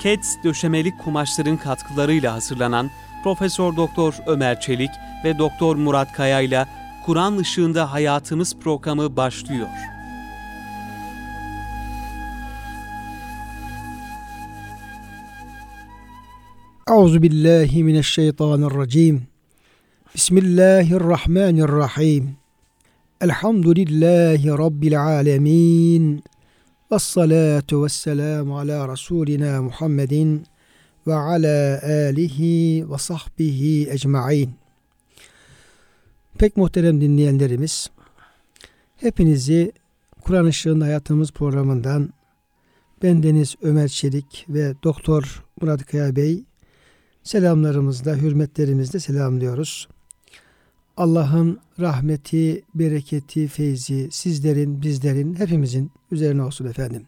Keds döşemeli kumaşların katkılarıyla hazırlanan Profesör Doktor Ömer Çelik ve Doktor Murat Kaya ile Kur'an ışığında hayatımız programı başlıyor. Euzu billahi mineşşeytanirracim. Bismillahirrahmanirrahim. Elhamdülillahi rabbil alamin. Ves salatu vesselamu ala rasulina Muhammedin ve ala alihi ve sahbihi ecmaîn. Pek muhterem dinleyenlerimiz, hepinizi Kur'an Işığında Hayatımız programından bendeniz Ömer Çelik ve Doktor Murat Kaya Bey selamlarımızla, hürmetlerimizle selamlıyoruz. Allah'ın rahmeti, bereketi, feyzi sizlerin, bizlerin, hepimizin üzerine olsun efendim.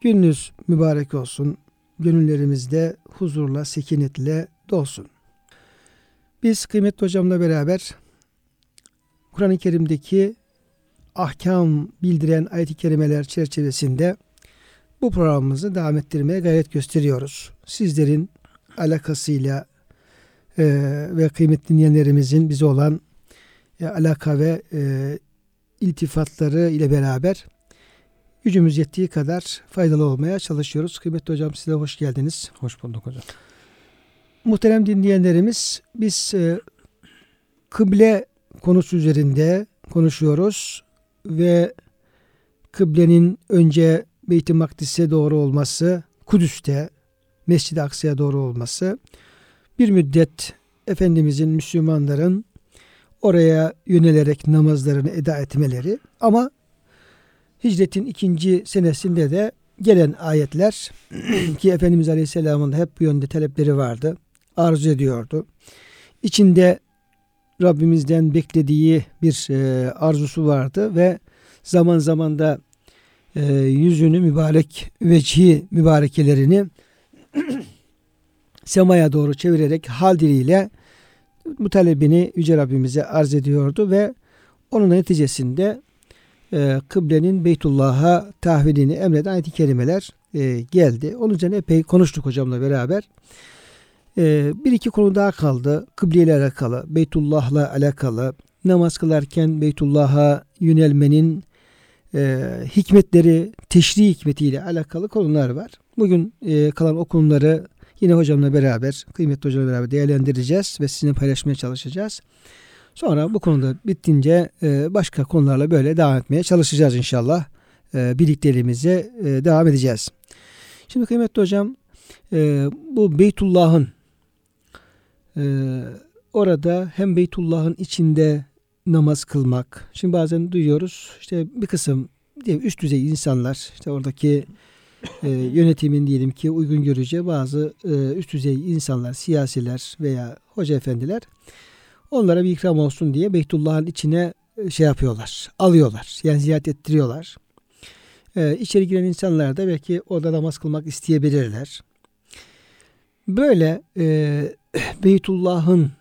Gününüz mübarek olsun. Gönüllerimizde huzurla, sekinetle dolsun. Biz kıymetli hocamla beraber Kur'an-ı Kerim'deki ahkam bildiren ayet-i kerimeler çerçevesinde bu programımızı devam ettirmeye gayret gösteriyoruz. Sizlerin alakasıyla e, ve kıymetli dinleyenlerimizin bize olan e, alaka ve e, iltifatları ile beraber gücümüz yettiği kadar faydalı olmaya çalışıyoruz. Kıymetli hocam size hoş geldiniz. Hoş bulduk hocam. Muhterem dinleyenlerimiz biz e, kıble konusu üzerinde konuşuyoruz ve kıblenin önce Beyt-i Makdis'e doğru olması, Kudüs'te Mescid-i Aksa'ya doğru olması, bir müddet Efendimizin, Müslümanların oraya yönelerek namazlarını eda etmeleri ama hicretin ikinci senesinde de gelen ayetler ki Efendimiz Aleyhisselam'ın hep bu yönde talepleri vardı. Arzu ediyordu. İçinde Rabbimizden beklediği bir e, arzusu vardı ve zaman zaman da e, yüzünü mübarek vecihi mübarekelerini semaya doğru çevirerek hal diliyle bu talebini Yüce Rabbimize arz ediyordu ve onun neticesinde e, kıblenin Beytullah'a tahvilini emreden ayet-i kerimeler e, geldi. Onun üzerine epey konuştuk hocamla beraber. E, bir iki konu daha kaldı. Kıble ile alakalı, Beytullah'la alakalı, namaz kılarken Beytullah'a yönelmenin e, hikmetleri, teşri hikmetiyle alakalı konular var. Bugün e, kalan o konuları yine hocamla beraber, kıymetli hocamla beraber değerlendireceğiz ve sizinle paylaşmaya çalışacağız. Sonra bu konuda bittince e, başka konularla böyle devam etmeye çalışacağız inşallah. E, birlikteliğimize e, devam edeceğiz. Şimdi kıymetli hocam bu Beytullah'ın orada hem Beytullah'ın içinde namaz kılmak. Şimdi bazen duyuyoruz işte bir kısım diyelim üst düzey insanlar işte oradaki e, yönetimin diyelim ki uygun göreceği bazı e, üst düzey insanlar, siyasiler veya hoca efendiler onlara bir ikram olsun diye Beytullah'ın içine e, şey yapıyorlar, alıyorlar. Yani ziyaret ettiriyorlar. E, içeri giren insanlar da belki orada namaz kılmak isteyebilirler. Böyle e, Beytullah'ın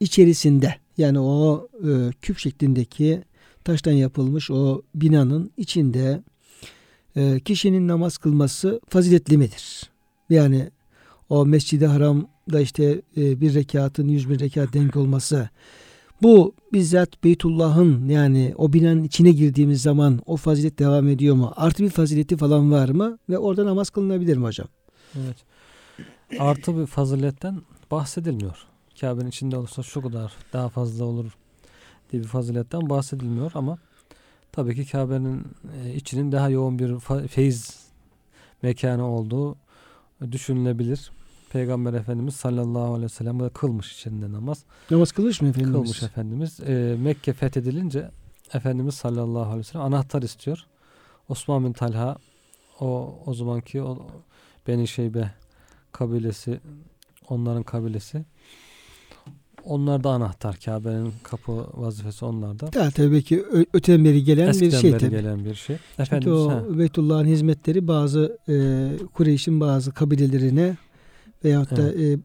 içerisinde yani o e, küp şeklindeki taştan yapılmış o binanın içinde e, kişinin namaz kılması faziletli midir? Yani o Mescid-i Haram'da işte e, bir rekatın yüz bin rekat denk olması bu bizzat Beytullah'ın yani o binanın içine girdiğimiz zaman o fazilet devam ediyor mu? Artı bir fazileti falan var mı? Ve orada namaz kılınabilir mi hocam? Evet. Artı bir faziletten bahsedilmiyor. Kabe'nin içinde olursa şu kadar daha fazla olur diye bir faziletten bahsedilmiyor ama tabii ki Kabe'nin e, içinin daha yoğun bir feyiz mekanı olduğu düşünülebilir. Peygamber Efendimiz sallallahu aleyhi ve sellem de kılmış içinde namaz. Namaz kılmış mı Efendimiz? Kılmış Efendimiz. E, Mekke fethedilince Efendimiz sallallahu aleyhi ve sellem anahtar istiyor. Osman bin Talha o o zamanki o Beni Şeybe kabilesi onların kabilesi onlar da anahtar. Kabe'nin kapı vazifesi onlarda. Ya tabii ki öteden beri gelen Eskiden bir şey beri tabii. gelen bir şey. Çünkü Efendimiz, o ha. Beytullah'ın hizmetleri bazı e, Kureyş'in bazı kabilelerine veyahut da e,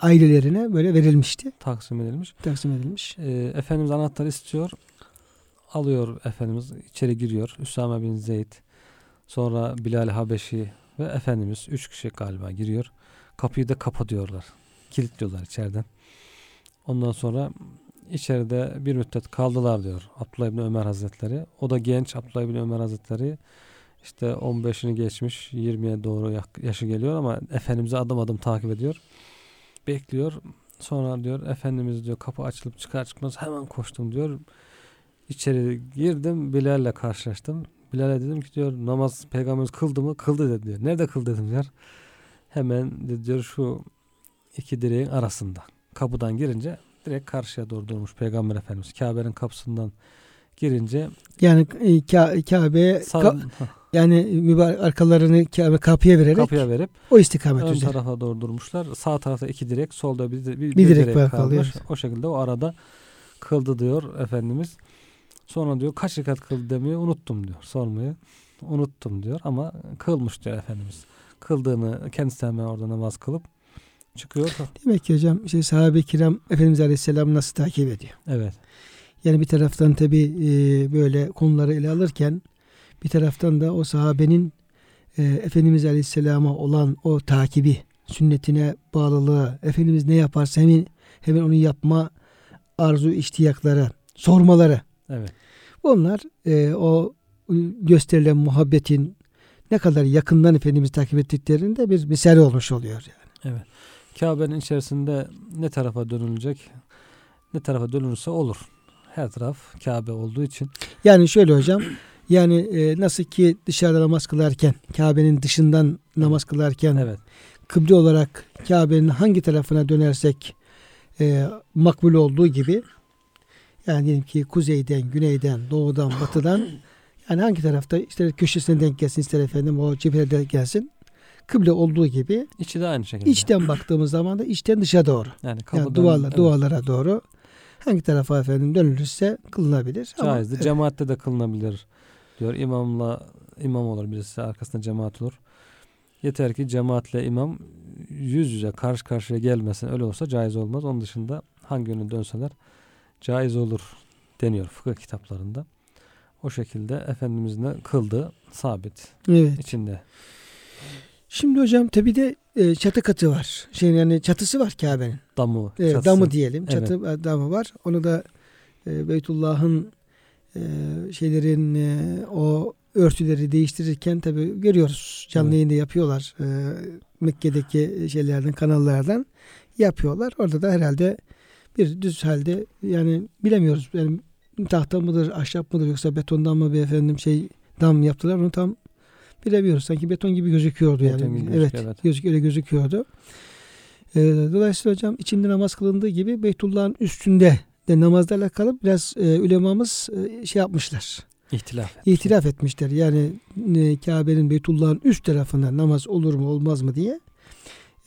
ailelerine böyle verilmişti. taksim edilmiş. Taksim edilmiş. E, Efendimiz anahtar istiyor. Alıyor Efendimiz içeri giriyor. Üsame bin Zeyd. Sonra Bilal Habeşi Ve Efendimiz üç kişi galiba giriyor. Kapıyı da kapatıyorlar. Kilitliyorlar içeriden. Ondan sonra içeride bir müddet kaldılar diyor Abdullah İbni Ömer Hazretleri. O da genç Abdullah İbni Ömer Hazretleri işte 15'ini geçmiş 20'ye doğru yaşı geliyor ama Efendimiz'i adım adım takip ediyor. Bekliyor. Sonra diyor Efendimiz diyor kapı açılıp çıkar çıkmaz hemen koştum diyor. İçeri girdim Bilal'le karşılaştım. Bilal'e dedim ki diyor namaz peygamberimiz kıldı mı? Kıldı dedi diyor. Nerede kıldı dedim diyor. Hemen diyor şu iki direğin arasında. Kapıdan girince direkt karşıya doğru durmuş Peygamber Efendimiz. Kabe'nin kapısından girince Yani e, Ka- Kabe'ye ka- yani mübarek arkalarını Kabe kapıya vererek kapıya verip o istikamet ön üzere. tarafa doğru durmuşlar. Sağ tarafta iki direk, solda bir, bir, Bir direk var kalmış. kalıyor. O şekilde o arada kıldı diyor Efendimiz. Sonra diyor kaç rekat kıldı demiyor unuttum diyor sormayı. Unuttum diyor ama kılmış diyor Efendimiz. Kıldığını kendisi hemen orada namaz kılıp çıkıyor. Demek ki hocam işte sahabe-i kiram Efendimiz Aleyhisselam nasıl takip ediyor? Evet. Yani bir taraftan tabi böyle konuları ele alırken bir taraftan da o sahabenin e, Efendimiz Aleyhisselam'a olan o takibi, sünnetine bağlılığı, Efendimiz ne yaparsa hemen, hemen onu yapma arzu iştiyakları, sormaları. Evet. Bunlar e, o gösterilen muhabbetin ne kadar yakından Efendimiz takip ettiklerinde bir misal olmuş oluyor. Yani. Evet. Kabe'nin içerisinde ne tarafa dönülecek? Ne tarafa dönülürse olur. Her taraf Kabe olduğu için. Yani şöyle hocam, yani e, nasıl ki dışarıda namaz kılarken, Kabe'nin dışından namaz kılarken Evet. kıble olarak Kabe'nin hangi tarafına dönersek e, makbul olduğu gibi yani diyelim ki kuzeyden, güneyden, doğudan, batıdan yani hangi tarafta ister köşesine denk gelsin ister efendim o cephede gelsin kıble olduğu gibi İçi de aynı şekilde. içten baktığımız zaman da içten dışa doğru. yani Yani duvarla, evet, duvarlara doğru hangi tarafa efendim dönülürse kılınabilir. Ama, caizdir. evet, Cemaatte de kılınabilir diyor. İmamla imam olur birisi arkasında cemaat olur. Yeter ki cemaatle imam yüz yüze karşı karşıya gelmesin. Öyle olsa caiz olmaz. Onun dışında hangi yöne dönseler caiz olur deniyor fıkıh kitaplarında. O şekilde Efendimizin de kıldığı sabit evet. içinde. Şimdi hocam tabi de e, çatı katı var. Şey yani çatısı var Kabe'nin. Damı, E, çatısı. damı diyelim. Evet. Çatı e, damı var. Onu da e, Beytullah'ın e, şeylerin e, o örtüleri değiştirirken tabi görüyoruz. Canlı Evet. yayında yapıyorlar. E, Mekke'deki şeylerden, kanallardan yapıyorlar. Orada da herhalde bir düz halde yani bilemiyoruz. Yani tahta mıdır, ahşap mıdır yoksa betondan mı bir efendim şey dam yaptılar onu tam bilemiyoruz. Sanki beton gibi gözüküyordu yani. Beton gibi evet, gözüküyor, evet. gözük öyle gözüküyordu. Ee, dolayısıyla hocam içinde namaz kılındığı gibi Beytullah'ın üstünde de namazla alakalı biraz e, ulemamız e, şey yapmışlar. İhtilaf. İtiraf etmişler. Yani e, Kabe'nin Beytullah'ın üst tarafında namaz olur mu olmaz mı diye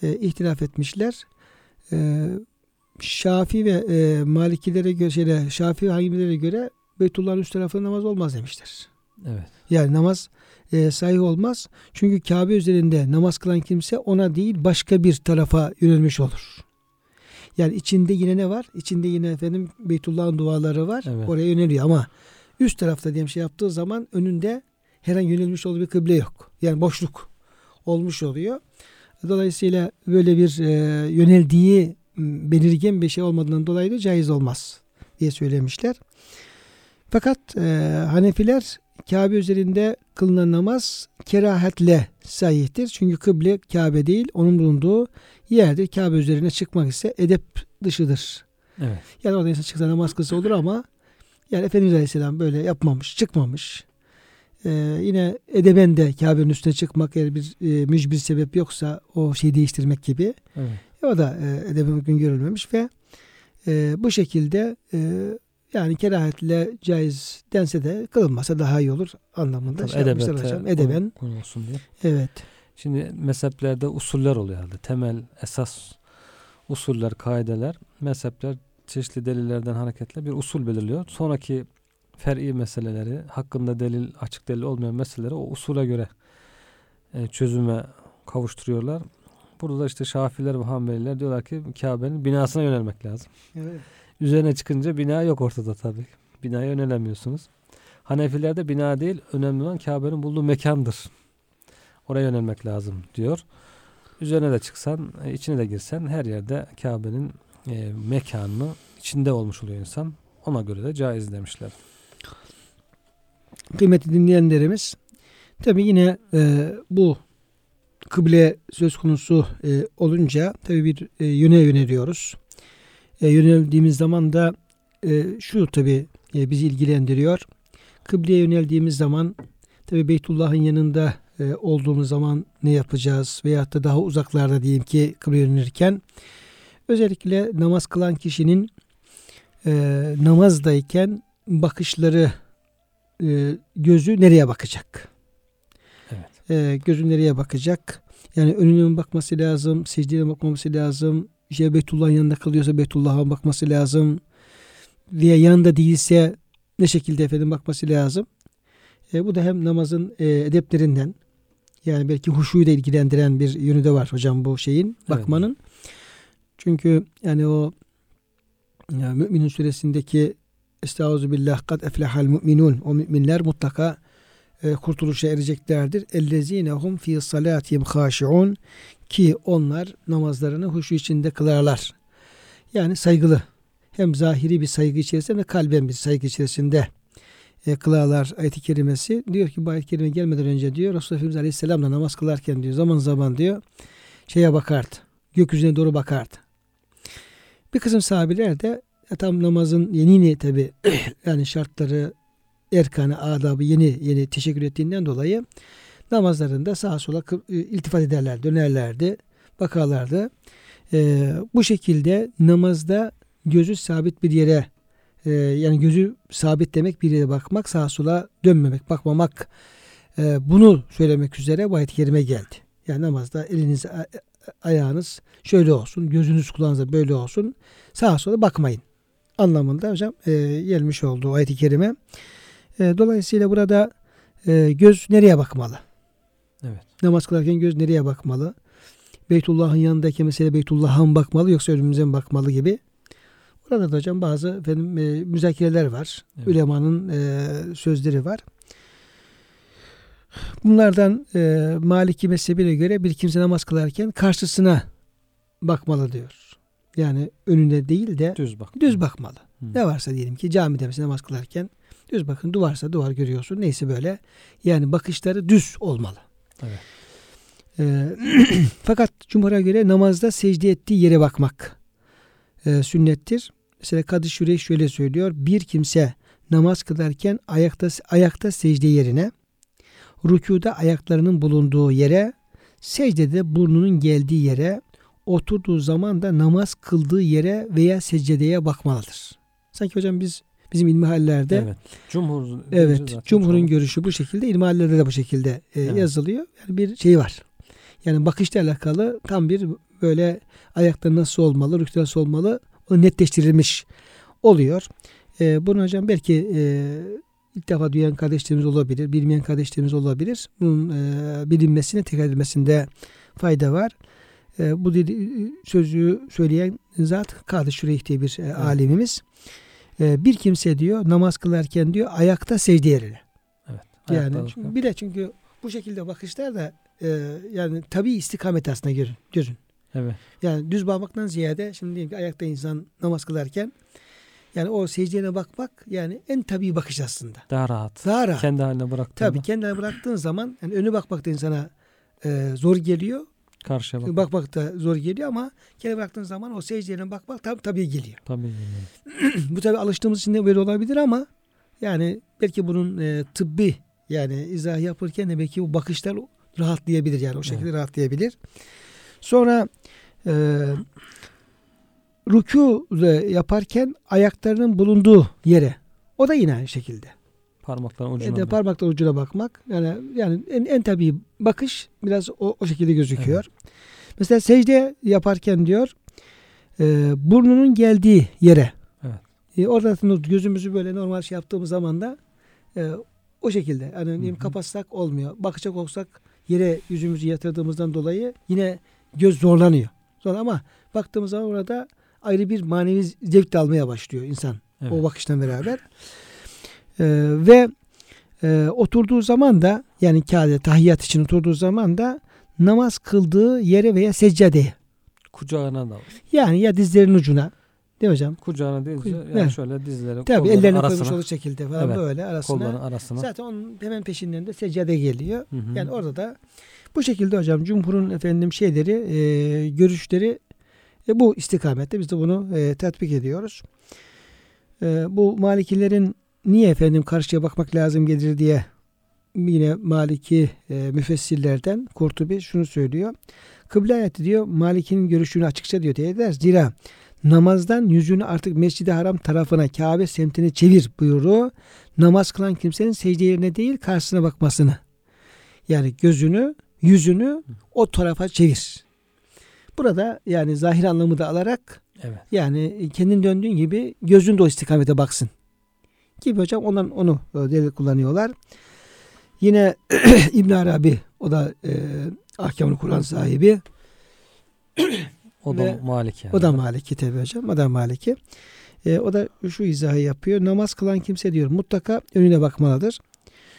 e, ihtilaf etmişler. E, Şafi ve e, Malikilere göre şeyle, Şafi hanimlere göre Beytullah'ın üst tarafında namaz olmaz demişler. Evet. Yani namaz e, sahih olmaz. Çünkü Kabe üzerinde namaz kılan kimse ona değil başka bir tarafa yönelmiş olur. Yani içinde yine ne var? İçinde yine efendim Beytullah'ın duaları var. Evet. Oraya yöneliyor ama üst tarafta diyelim şey yaptığı zaman önünde herhangi yönelmiş olduğu bir kıble yok. Yani boşluk olmuş oluyor. Dolayısıyla böyle bir e, yöneldiği belirgin bir şey olmadığından dolayı da caiz olmaz diye söylemişler. Fakat e, Hanefiler Kabe üzerinde kılınan namaz kerahetle sahihtir. Çünkü kıble Kabe değil, onun bulunduğu yerdir. Kabe üzerine çıkmak ise edep dışıdır. Evet. Yani orada insan çıksa namaz kılsa olur ama yani Efendimiz Aleyhisselam böyle yapmamış, çıkmamış. Ee, yine edeben de Kabe'nin üstüne çıkmak eğer bir e, mücbir sebep yoksa o şeyi değiştirmek gibi. Evet. E, o da e, edeben uygun görülmemiş ve e, bu şekilde e, yani kerahetle caiz dense de kılınmasa daha iyi olur anlamında Tabii şey edebete hocam. Edeben. uygun olsun diye. Evet. Şimdi mezheplerde usuller oluyor herhalde. Temel, esas usuller, kaideler, mezhepler çeşitli delillerden hareketle bir usul belirliyor. Sonraki fer'i meseleleri, hakkında delil, açık delil olmayan meseleleri o usule göre e, çözüme kavuşturuyorlar. Burada da işte Şafiler ve Hanbeliler diyorlar ki Kabe'nin binasına yönelmek lazım. Evet. Üzerine çıkınca bina yok ortada tabii. Binaya yönelemiyorsunuz. Hanefilerde bina değil, önemli olan Kabe'nin bulunduğu mekandır. oraya yönelmek lazım diyor. Üzerine de çıksan, e, içine de girsen her yerde Kabe'nin e, mekanını içinde olmuş oluyor insan. Ona göre de caiz demişler. Kıymetli dinleyenlerimiz tabi yine e, bu kıble söz konusu e, olunca tabi bir e, yöne yöneliyoruz. E, yöneldiğimiz zaman da e, şu tabi e, bizi ilgilendiriyor. Kıbleye yöneldiğimiz zaman tabi Beytullah'ın yanında e, olduğumuz zaman ne yapacağız veyahut da daha uzaklarda diyelim ki kıbleye yönelirken özellikle namaz kılan kişinin e, namazdayken bakışları e, gözü nereye bakacak? Evet. E, gözü nereye bakacak? Yani önüne mi bakması lazım? Secdeye bakmaması lazım? İşte Beytullah'ın yanında kalıyorsa Beytullah'a bakması lazım. Veya yanında değilse ne şekilde efendim bakması lazım? E, bu da hem namazın e, edeplerinden yani belki huşuyu da ilgilendiren bir yönü de var hocam bu şeyin bakmanın. Çünkü yani o ya, Müminun suresindeki Estaizu billah kad eflehal müminun. O müminler mutlaka e, kurtuluşa ereceklerdir. Ellezine hum fi salatihim haşiun ki onlar namazlarını huşu içinde kılarlar. Yani saygılı. Hem zahiri bir saygı içerisinde hem de kalben bir saygı içerisinde e, kılarlar ayet-i kerimesi. Diyor ki bu ayet-i kerime gelmeden önce diyor Resulullah Efendimiz Aleyhisselam da namaz kılarken diyor zaman zaman diyor şeye bakardı. Gökyüzüne doğru bakardı. Bir kısım sahabeler de e, tam namazın yeni tabi yani şartları, erkanı, adabı yeni yeni teşekkür ettiğinden dolayı namazlarında sağa sola e, iltifat ederler, dönerlerdi, bakarlardı. E, bu şekilde namazda gözü sabit bir yere e, yani gözü sabit demek bir yere bakmak, sağa sola dönmemek, bakmamak e, bunu söylemek üzere bu ayet-i kerime geldi. Yani namazda eliniz, a- ayağınız şöyle olsun, gözünüz kulağınızda böyle olsun, sağa sola bakmayın anlamında hocam e, gelmiş olduğu ayet-i kerime. E, dolayısıyla burada e, göz nereye bakmalı? Evet. Namaz kılarken göz nereye bakmalı? Beytullah'ın yanındaki mesela Beytullah'a mı bakmalı yoksa önümüze mi bakmalı gibi. Orada da hocam bazı efendim, e, müzakereler var. Evet. Ülemanın e, sözleri var. Bunlardan e, Maliki mezhebine göre bir kimse namaz kılarken karşısına bakmalı diyor. Yani önüne değil de Düz bak. düz bakmalı. Hı. Ne varsa diyelim ki camide mesela namaz kılarken düz bakın duvarsa duvar görüyorsun. Neyse böyle. Yani bakışları düz olmalı. Evet. Ee, fakat Cumhur'a göre namazda secde ettiği yere bakmak e, sünnettir. Mesela Kadı Şurey şöyle söylüyor. Bir kimse namaz kılarken ayakta ayakta secde yerine, rükuda ayaklarının bulunduğu yere, secdede burnunun geldiği yere, oturduğu zaman da namaz kıldığı yere veya secdeye bakmalıdır. Sanki hocam biz bizim ilmihallerde Evet. Cumhur Evet, zaten Cumhur'un görüşü bu şekilde, ilmihallerde de bu şekilde e, Evet. yazılıyor. Yani bir şey var. Yani bakışla alakalı tam bir böyle ayakta nasıl olmalı, rükû nasıl olmalı o netleştirilmiş oluyor. E, bunu hocam belki e, ilk defa duyan kardeşlerimiz olabilir, bilmeyen kardeşlerimiz olabilir. Bunun e, bilinmesine, tekrar edilmesinde fayda var. E, bu dedi, sözü söyleyen zat Kadı Şureyh diye bir e, alimimiz. E, bir kimse diyor namaz kılarken diyor ayakta secde yerine. Evet. Yani çünkü bir de çünkü bu şekilde bakışlar da e, yani tabii istikamet aslında görün, gözün. Evet. Yani düz bakmaktan ziyade şimdi diyelim ki ayakta insan namaz kılarken yani o secdeye bakmak yani en tabii bakış aslında. Daha rahat. Daha rahat. Kendi haline bıraktığında Tabii kendine bıraktığın zaman yani önü bakmak da insana e, zor geliyor. Karşıya bak. Bakmak da zor geliyor ama kendine bıraktığın zaman o secdeye bakmak tabii, tabii geliyor. Tabii. yani. Bu tabii alıştığımız için de böyle olabilir ama yani belki bunun e, tıbbi yani izah yapırken de belki bu bakışlar rahatlayabilir yani o şekilde rahatlayabilir. Sonra e, rükû da yaparken ayaklarının bulunduğu yere o da yine aynı şekilde. Parmakların E ucuna. de bak. parmakla ucuna bakmak yani yani en, en tabii bakış biraz o, o şekilde gözüküyor. Mesela secde yaparken diyor e, burnunun geldiği yere Evet. e, orada gözümüzü böyle normal şey yaptığımız zaman da e, o şekilde hani diyelim hı. kapatsak olmuyor. Bakacak olsak yere yüzümüzü yatırdığımızdan dolayı yine göz zorlanıyor. Sonra ama baktığımız zaman orada ayrı bir manevi zevk de almaya başlıyor insan Evet. o bakıştan beraber. Ee, ve e, oturduğu zaman da yani Kabe tahiyyat için oturduğu zaman da namaz kıldığı yere veya seccadeye Kucağına da. yani ya dizlerinin ucuna değil mi hocam? Kucağına Kuy- yani Evet. şöyle dizleri Tabii ellerini arasına, koymuş olduğu şekilde falan Evet. böyle arasına. kolların arasına. Zaten onun hemen peşinden de seccade geliyor. Hı hı. Yani orada da bu şekilde hocam Cumhur'un efendim şeyleri e, görüşleri e, bu istikamette biz de bunu e, tatbik ediyoruz. E, bu Malikilerin niye efendim karşıya bakmak lazım gelir diye yine Maliki e, müfessirlerden Kurtubi şunu söylüyor. Kıble ayeti diyor Malik'in görüşünü açıkça diyor diye eder. Zira namazdan yüzünü artık Mescid-i Haram tarafına Kabe semtine çevir buyruğu namaz kılan kimsenin secde yerine değil karşısına bakmasını yani gözünü yüzünü o tarafa çevir. Burada yani zahir anlamı da alarak Evet. yani kendin döndüğün gibi gözün de o istikamete baksın. Gibi hocam ondan onu e, delil kullanıyorlar. Yine İbn Arabi o da e, ahkamını Kur'an sahibi. O da Ve- Malik yani. O da Maliki tabi hocam. O da Maliki. E, o da şu izahı yapıyor. Namaz kılan kimse diyor mutlaka önüne bakmalıdır.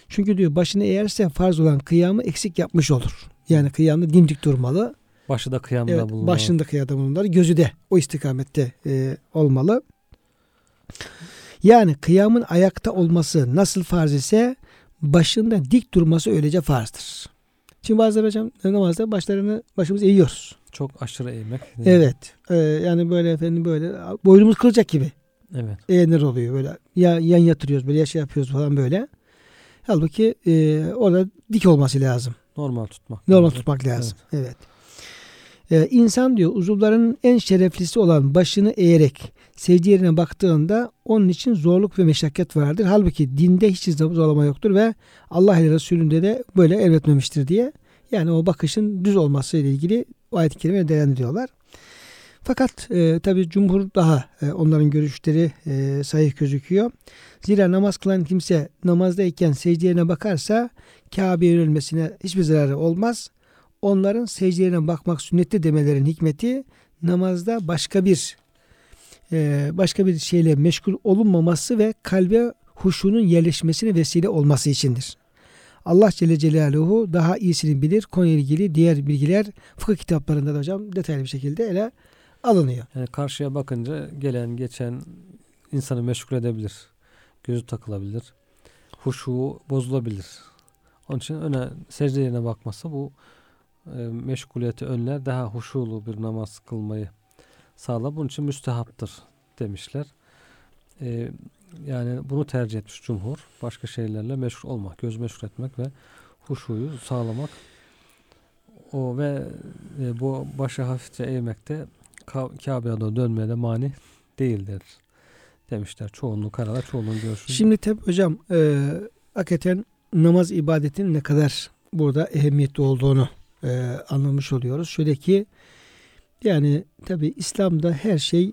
Çünkü diyor başını eğerse farz olan kıyamı eksik yapmış olur. Yani kıyamda dimdik durmalı. Başı da kıyamda Evet, bulunmalı. başında kıyamda bulunmalı. Gözü de o istikamette e, olmalı. Yani kıyamın ayakta olması nasıl farz ise başında dik durması öylece farzdır. Şimdi bazıları hocam namazda başlarını başımız eğiyoruz. Çok aşırı eğmek. Evet. Ee, yani böyle efendim böyle boynumuz kırılacak gibi Evet. eğenir oluyor böyle. Ya yan yatırıyoruz böyle ya şey yapıyoruz falan böyle. Halbuki e, orada dik olması lazım. Normal tutmak. Normal lazım. tutmak lazım. Evet. Ee, insan diyor uzuvların en şereflisi olan başını eğerek secde yerine baktığında onun için zorluk ve meşakkat vardır. Halbuki dinde hiç zorlama yoktur ve Allah ile Resulünde de böyle emretmemiştir diye. Yani o bakışın düz olması ile ilgili o ayet-i kerime değerlendiriyorlar. Fakat e, tabi cumhur daha e, onların görüşleri e, sahih gözüküyor. Zira namaz kılan kimse namazdayken secde yerine bakarsa Kabe'ye yönelmesine hiçbir zararı olmaz. Onların secdelerine bakmak sünnetli demelerin hikmeti namazda başka bir başka bir şeyle meşgul olunmaması ve kalbe huşunun yerleşmesine vesile olması içindir. Allah Celle Celaluhu daha iyisini bilir. Konuyla ilgili diğer bilgiler fıkıh kitaplarında da hocam detaylı bir şekilde ele alınıyor. Yani karşıya bakınca gelen geçen insanı meşgul edebilir. Gözü takılabilir. Huşu bozulabilir. Onun için öne secde yerine bakması bu e, meşguliyeti önler. Daha huşulu bir namaz kılmayı sağlar. Bunun için müstehaptır demişler. E, yani bunu tercih etmiş cumhur. Başka şeylerle meşgul olmak, göz meşgul etmek ve huşuyu sağlamak. O ve e, bu başı hafifçe eğmekte Ka- Kabe'ye doğru dönmeye de mani değildir demişler. Çoğunluğu kararlar, çoğunluğun görüşü. Şimdi tabi hocam e, hakikaten namaz ibadetinin ne kadar burada ehemmiyetli olduğunu e, anlamış oluyoruz. Şöyle ki yani tabi İslam'da her şey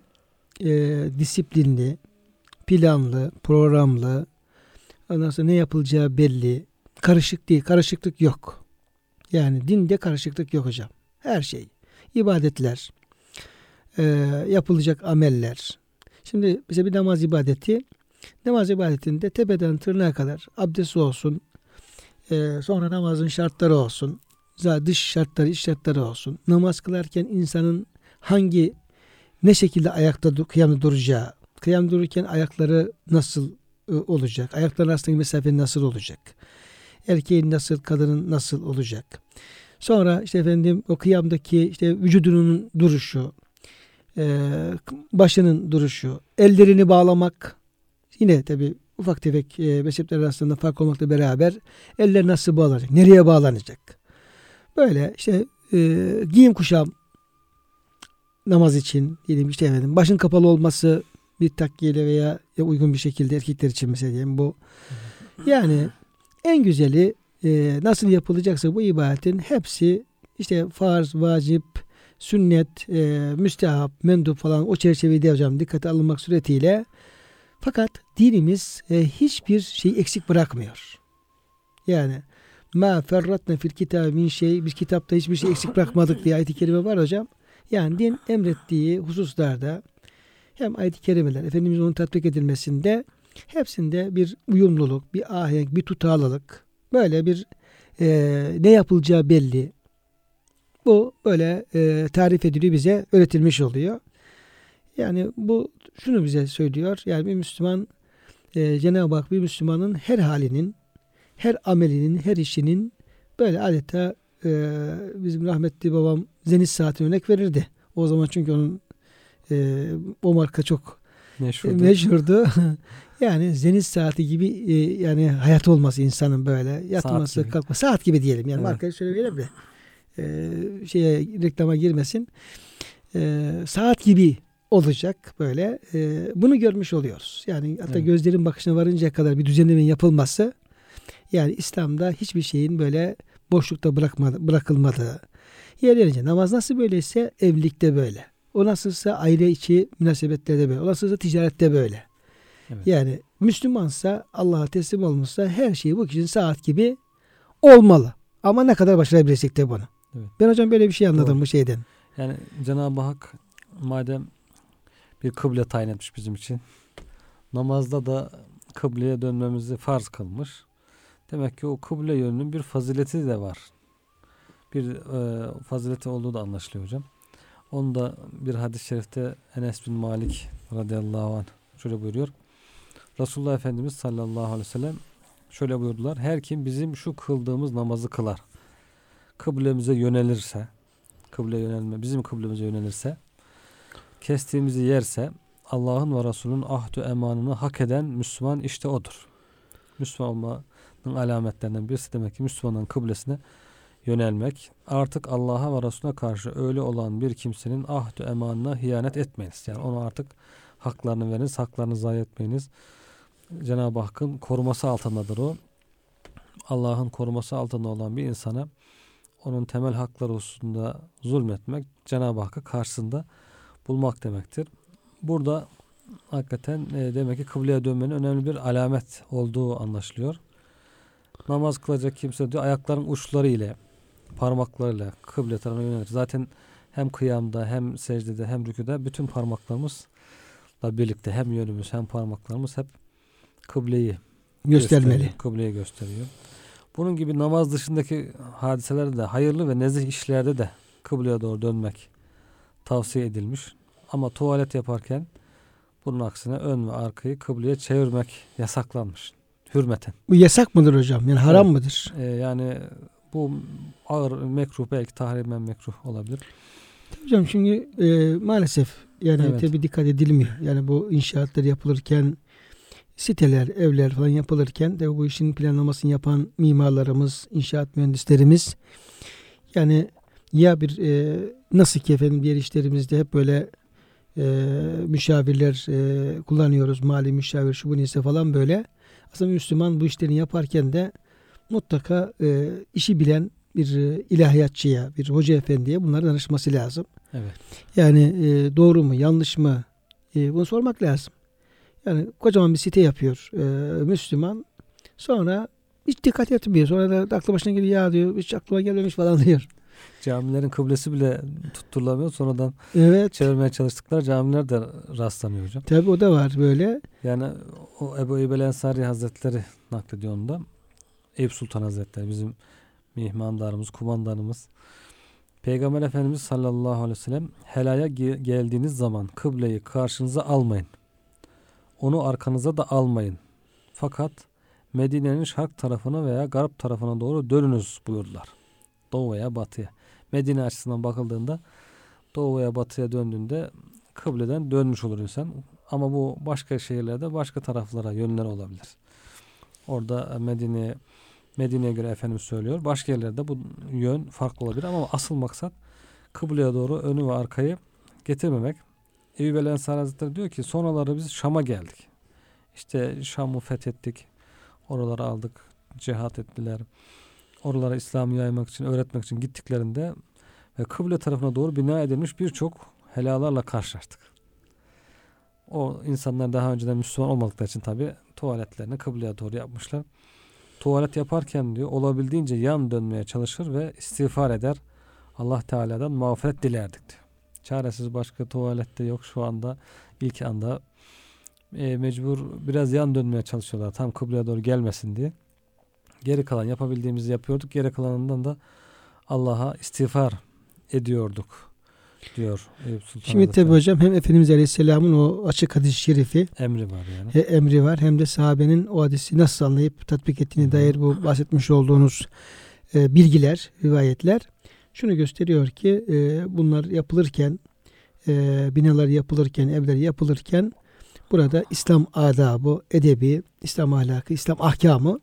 e, disiplinli, planlı, programlı, ondan sonra ne yapılacağı belli, karışık değil, karışıklık yok. Yani dinde karışıklık yok hocam. Her şey, ibadetler, e, yapılacak ameller. Şimdi bize bir namaz ibadeti, namaz ibadetinde tepeden tırnağa kadar abdest olsun, e, sonra namazın şartları olsun, dış şartları, iç şartları olsun. Namaz kılarken insanın hangi ne şekilde ayakta kıyamda duracağı, kıyam dururken ayakları nasıl e, olacak, ayakların arasındaki mesafe nasıl olacak, erkeğin nasıl, kadının nasıl olacak. Sonra işte efendim o kıyamdaki işte vücudunun duruşu, e, başının duruşu, ellerini bağlamak, yine tabi ufak tefek e, mezhepler arasında fark olmakla beraber eller nasıl bağlanacak, nereye bağlanacak? Böyle işte e, giyim kuşam namaz için diyelim işte efendim başın kapalı olması bir takkiyle veya uygun bir şekilde erkekler için mesela diyelim bu. Yani en güzeli e, nasıl yapılacaksa bu ibadetin hepsi işte farz, vacip, sünnet, e, müstehap, mendup falan o çerçevede hocam dikkate alınmak suretiyle fakat dinimiz e, hiçbir şey eksik bırakmıyor. Yani ma ferratna fil kitab min şey biz kitapta hiçbir şey eksik bırakmadık diye ayet-i kerime var hocam. Yani din emrettiği hususlarda hem ayet-i kerimeler Efendimizin onun tatbik edilmesinde hepsinde bir uyumluluk, bir ahenk, bir tutarlılık, böyle bir e, ne yapılacağı belli. Bu böyle e, tarif ediliyor bize öğretilmiş oluyor. Yani bu şunu bize söylüyor. Yani bir Müslüman e, Cenab-ı Hak bir Müslümanın her halinin, her amelinin, her işinin böyle adeta e, bizim rahmetli babam zenit saati örnek verirdi. O zaman çünkü onun e, o marka çok Meşhurdur. meşhurdu. yani zenit saati gibi e, yani hayat olması insanın böyle yatması gibi. kalkması saat gibi diyelim yani Evet. markayı söyleyelim de e, şeye reklama girmesin. E, saat gibi olacak böyle. E, bunu görmüş oluyoruz. Yani hatta Evet. gözlerin bakışına varıncaya kadar bir düzenlemenin yapılması yani İslam'da hiçbir şeyin böyle boşlukta bırakmadı, bırakılmadığı. Yer yerince namaz nasıl böyleyse evlilikte böyle. O nasılsa aile içi münasebetlerde böyle. O nasılsa ticarette böyle. Evet. Yani Müslümansa Allah'a teslim olmuşsa her şey bu kişinin saat gibi olmalı. Ama ne kadar başarabilecek de bunu. Evet. Ben hocam böyle bir şey anladım Doğru. bu şeyden. Yani Cenab-ı Hak madem bir kıble tayin etmiş bizim için. Namazda da kıbleye dönmemizi farz kılmış. Demek ki o kıble yönünün bir fazileti de var. Bir e, fazileti olduğu da anlaşılıyor hocam. Onu da bir hadis-i şerifte Enes bin Malik radıyallahu anh şöyle buyuruyor. Resulullah Efendimiz sallallahu aleyhi ve sellem şöyle buyurdular. Her kim bizim şu kıldığımız namazı kılar. Kıblemize yönelirse kıble yönelme bizim kıblemize yönelirse kestiğimizi yerse Allah'ın ve Resulünün ahdü emanını hak eden Müslüman işte odur. Müslüman olmanın alametlerinden birisi demek ki Müslümanın kıblesine yönelmek. Artık Allah'a ve Resulüne karşı öyle olan bir kimsenin ahdü emanına hiyanet etmeyiniz. Yani ona artık haklarını veriniz, haklarını zayi etmeyiniz. Cenab-ı Hakk'ın koruması altındadır o. Allah'ın koruması altında olan bir insana onun temel hakları hususunda zulmetmek Cenab-ı Hakk'ı karşısında bulmak demektir. Burada hakikaten e, demek ki kıbleye dönmenin önemli bir alamet olduğu anlaşılıyor. Namaz kılacak kimse diyor ayakların uçları ile parmaklarıyla kıble tarafına yönelir. Zaten hem kıyamda hem secdede hem rüküde bütün parmaklarımızla birlikte hem yönümüz hem parmaklarımız hep kıbleyi Göstermeli. gösteriyor, Kıbleye gösteriyor. Bunun gibi namaz dışındaki hadiselerde de hayırlı ve nezih işlerde de kıbleye doğru dönmek tavsiye edilmiş. Ama tuvalet yaparken bunun aksine ön ve arkayı kıbleye çevirmek yasaklanmış. Hürmeten. Bu yasak mıdır hocam? Yani haram Evet. mıdır? Ee, yani bu ağır mekruh belki tahrimen mekruh olabilir. Hocam çünkü e, maalesef yani Evet. tabii dikkat edilmiyor. Yani bu inşaatlar yapılırken siteler, evler falan yapılırken de bu işin planlamasını yapan mimarlarımız, inşaat mühendislerimiz yani ya bir e, nasıl ki efendim diğer işlerimizde hep böyle e, müşavirler e, kullanıyoruz. Mali müşavir şu bu neyse falan böyle. Aslında Müslüman bu işlerini yaparken de mutlaka e, işi bilen bir e, ilahiyatçıya, bir hoca efendiye bunları danışması lazım. Evet. Yani e, doğru mu, yanlış mı? E, bunu sormak lazım. Yani kocaman bir site yapıyor e, Müslüman. Sonra hiç dikkat etmiyor. Sonra da aklı başına geliyor ya diyor. Hiç aklıma gelmemiş falan diyor. Camilerin kıblesi bile tutturulamıyor. Sonradan Evet. çevirmeye çalıştıkları camiler de rastlanıyor hocam. Tabi o da var böyle. Yani o Ebu Eyyub Ensari Hazretleri naklediyor onu da. Eyüp Sultan Hazretleri bizim mihmandarımız, kumandanımız. Peygamber Efendimiz sallallahu aleyhi ve sellem helaya ge- geldiğiniz zaman kıbleyi karşınıza almayın. Onu arkanıza da almayın. Fakat Medine'nin şark tarafına veya garp tarafına doğru dönünüz buyurdular. Doğu veya batıya. Medine açısından bakıldığında doğu veya batıya döndüğünde kıbleden dönmüş olur insan. Ama bu başka şehirlerde başka taraflara yönler olabilir. Orada Medine Medine'ye göre Efendimiz söylüyor. Başka yerlerde bu yön farklı olabilir ama asıl maksat kıbleye doğru önü ve arkayı getirmemek. Eyyub el Hazretleri diyor ki sonraları biz Şam'a geldik. İşte Şam'ı fethettik. Oraları aldık. Cihat ettiler. Oralara İslam'ı yaymak için, öğretmek için gittiklerinde ve kıble tarafına doğru bina edilmiş birçok helalarla karşılaştık. O insanlar daha önceden Müslüman olmadıkları için tabi tuvaletlerini kıbleye doğru yapmışlar. Tuvalet yaparken diyor olabildiğince yan dönmeye çalışır ve istiğfar eder. Allah Teala'dan mağfiret dilerdik diyor. Çaresiz başka tuvalette yok şu anda ilk anda e, mecbur biraz yan dönmeye çalışıyorlar. Tam kıbleye doğru gelmesin diye. Geri kalan yapabildiğimizi yapıyorduk. Geri kalanından da Allah'a istiğfar ediyorduk diyor Eyüp Sultan Şimdi tabi hocam hem Efendimiz Aleyhisselam'ın o açık hadis-i şerifi emri var yani. he- emri var hem de sahabenin o hadisi nasıl anlayıp tatbik ettiğine dair bu bahsetmiş olduğunuz e, bilgiler, rivayetler şunu gösteriyor ki e, bunlar yapılırken e, binalar yapılırken, evler yapılırken burada İslam adabı, edebi, İslam ahlakı, İslam ahkamı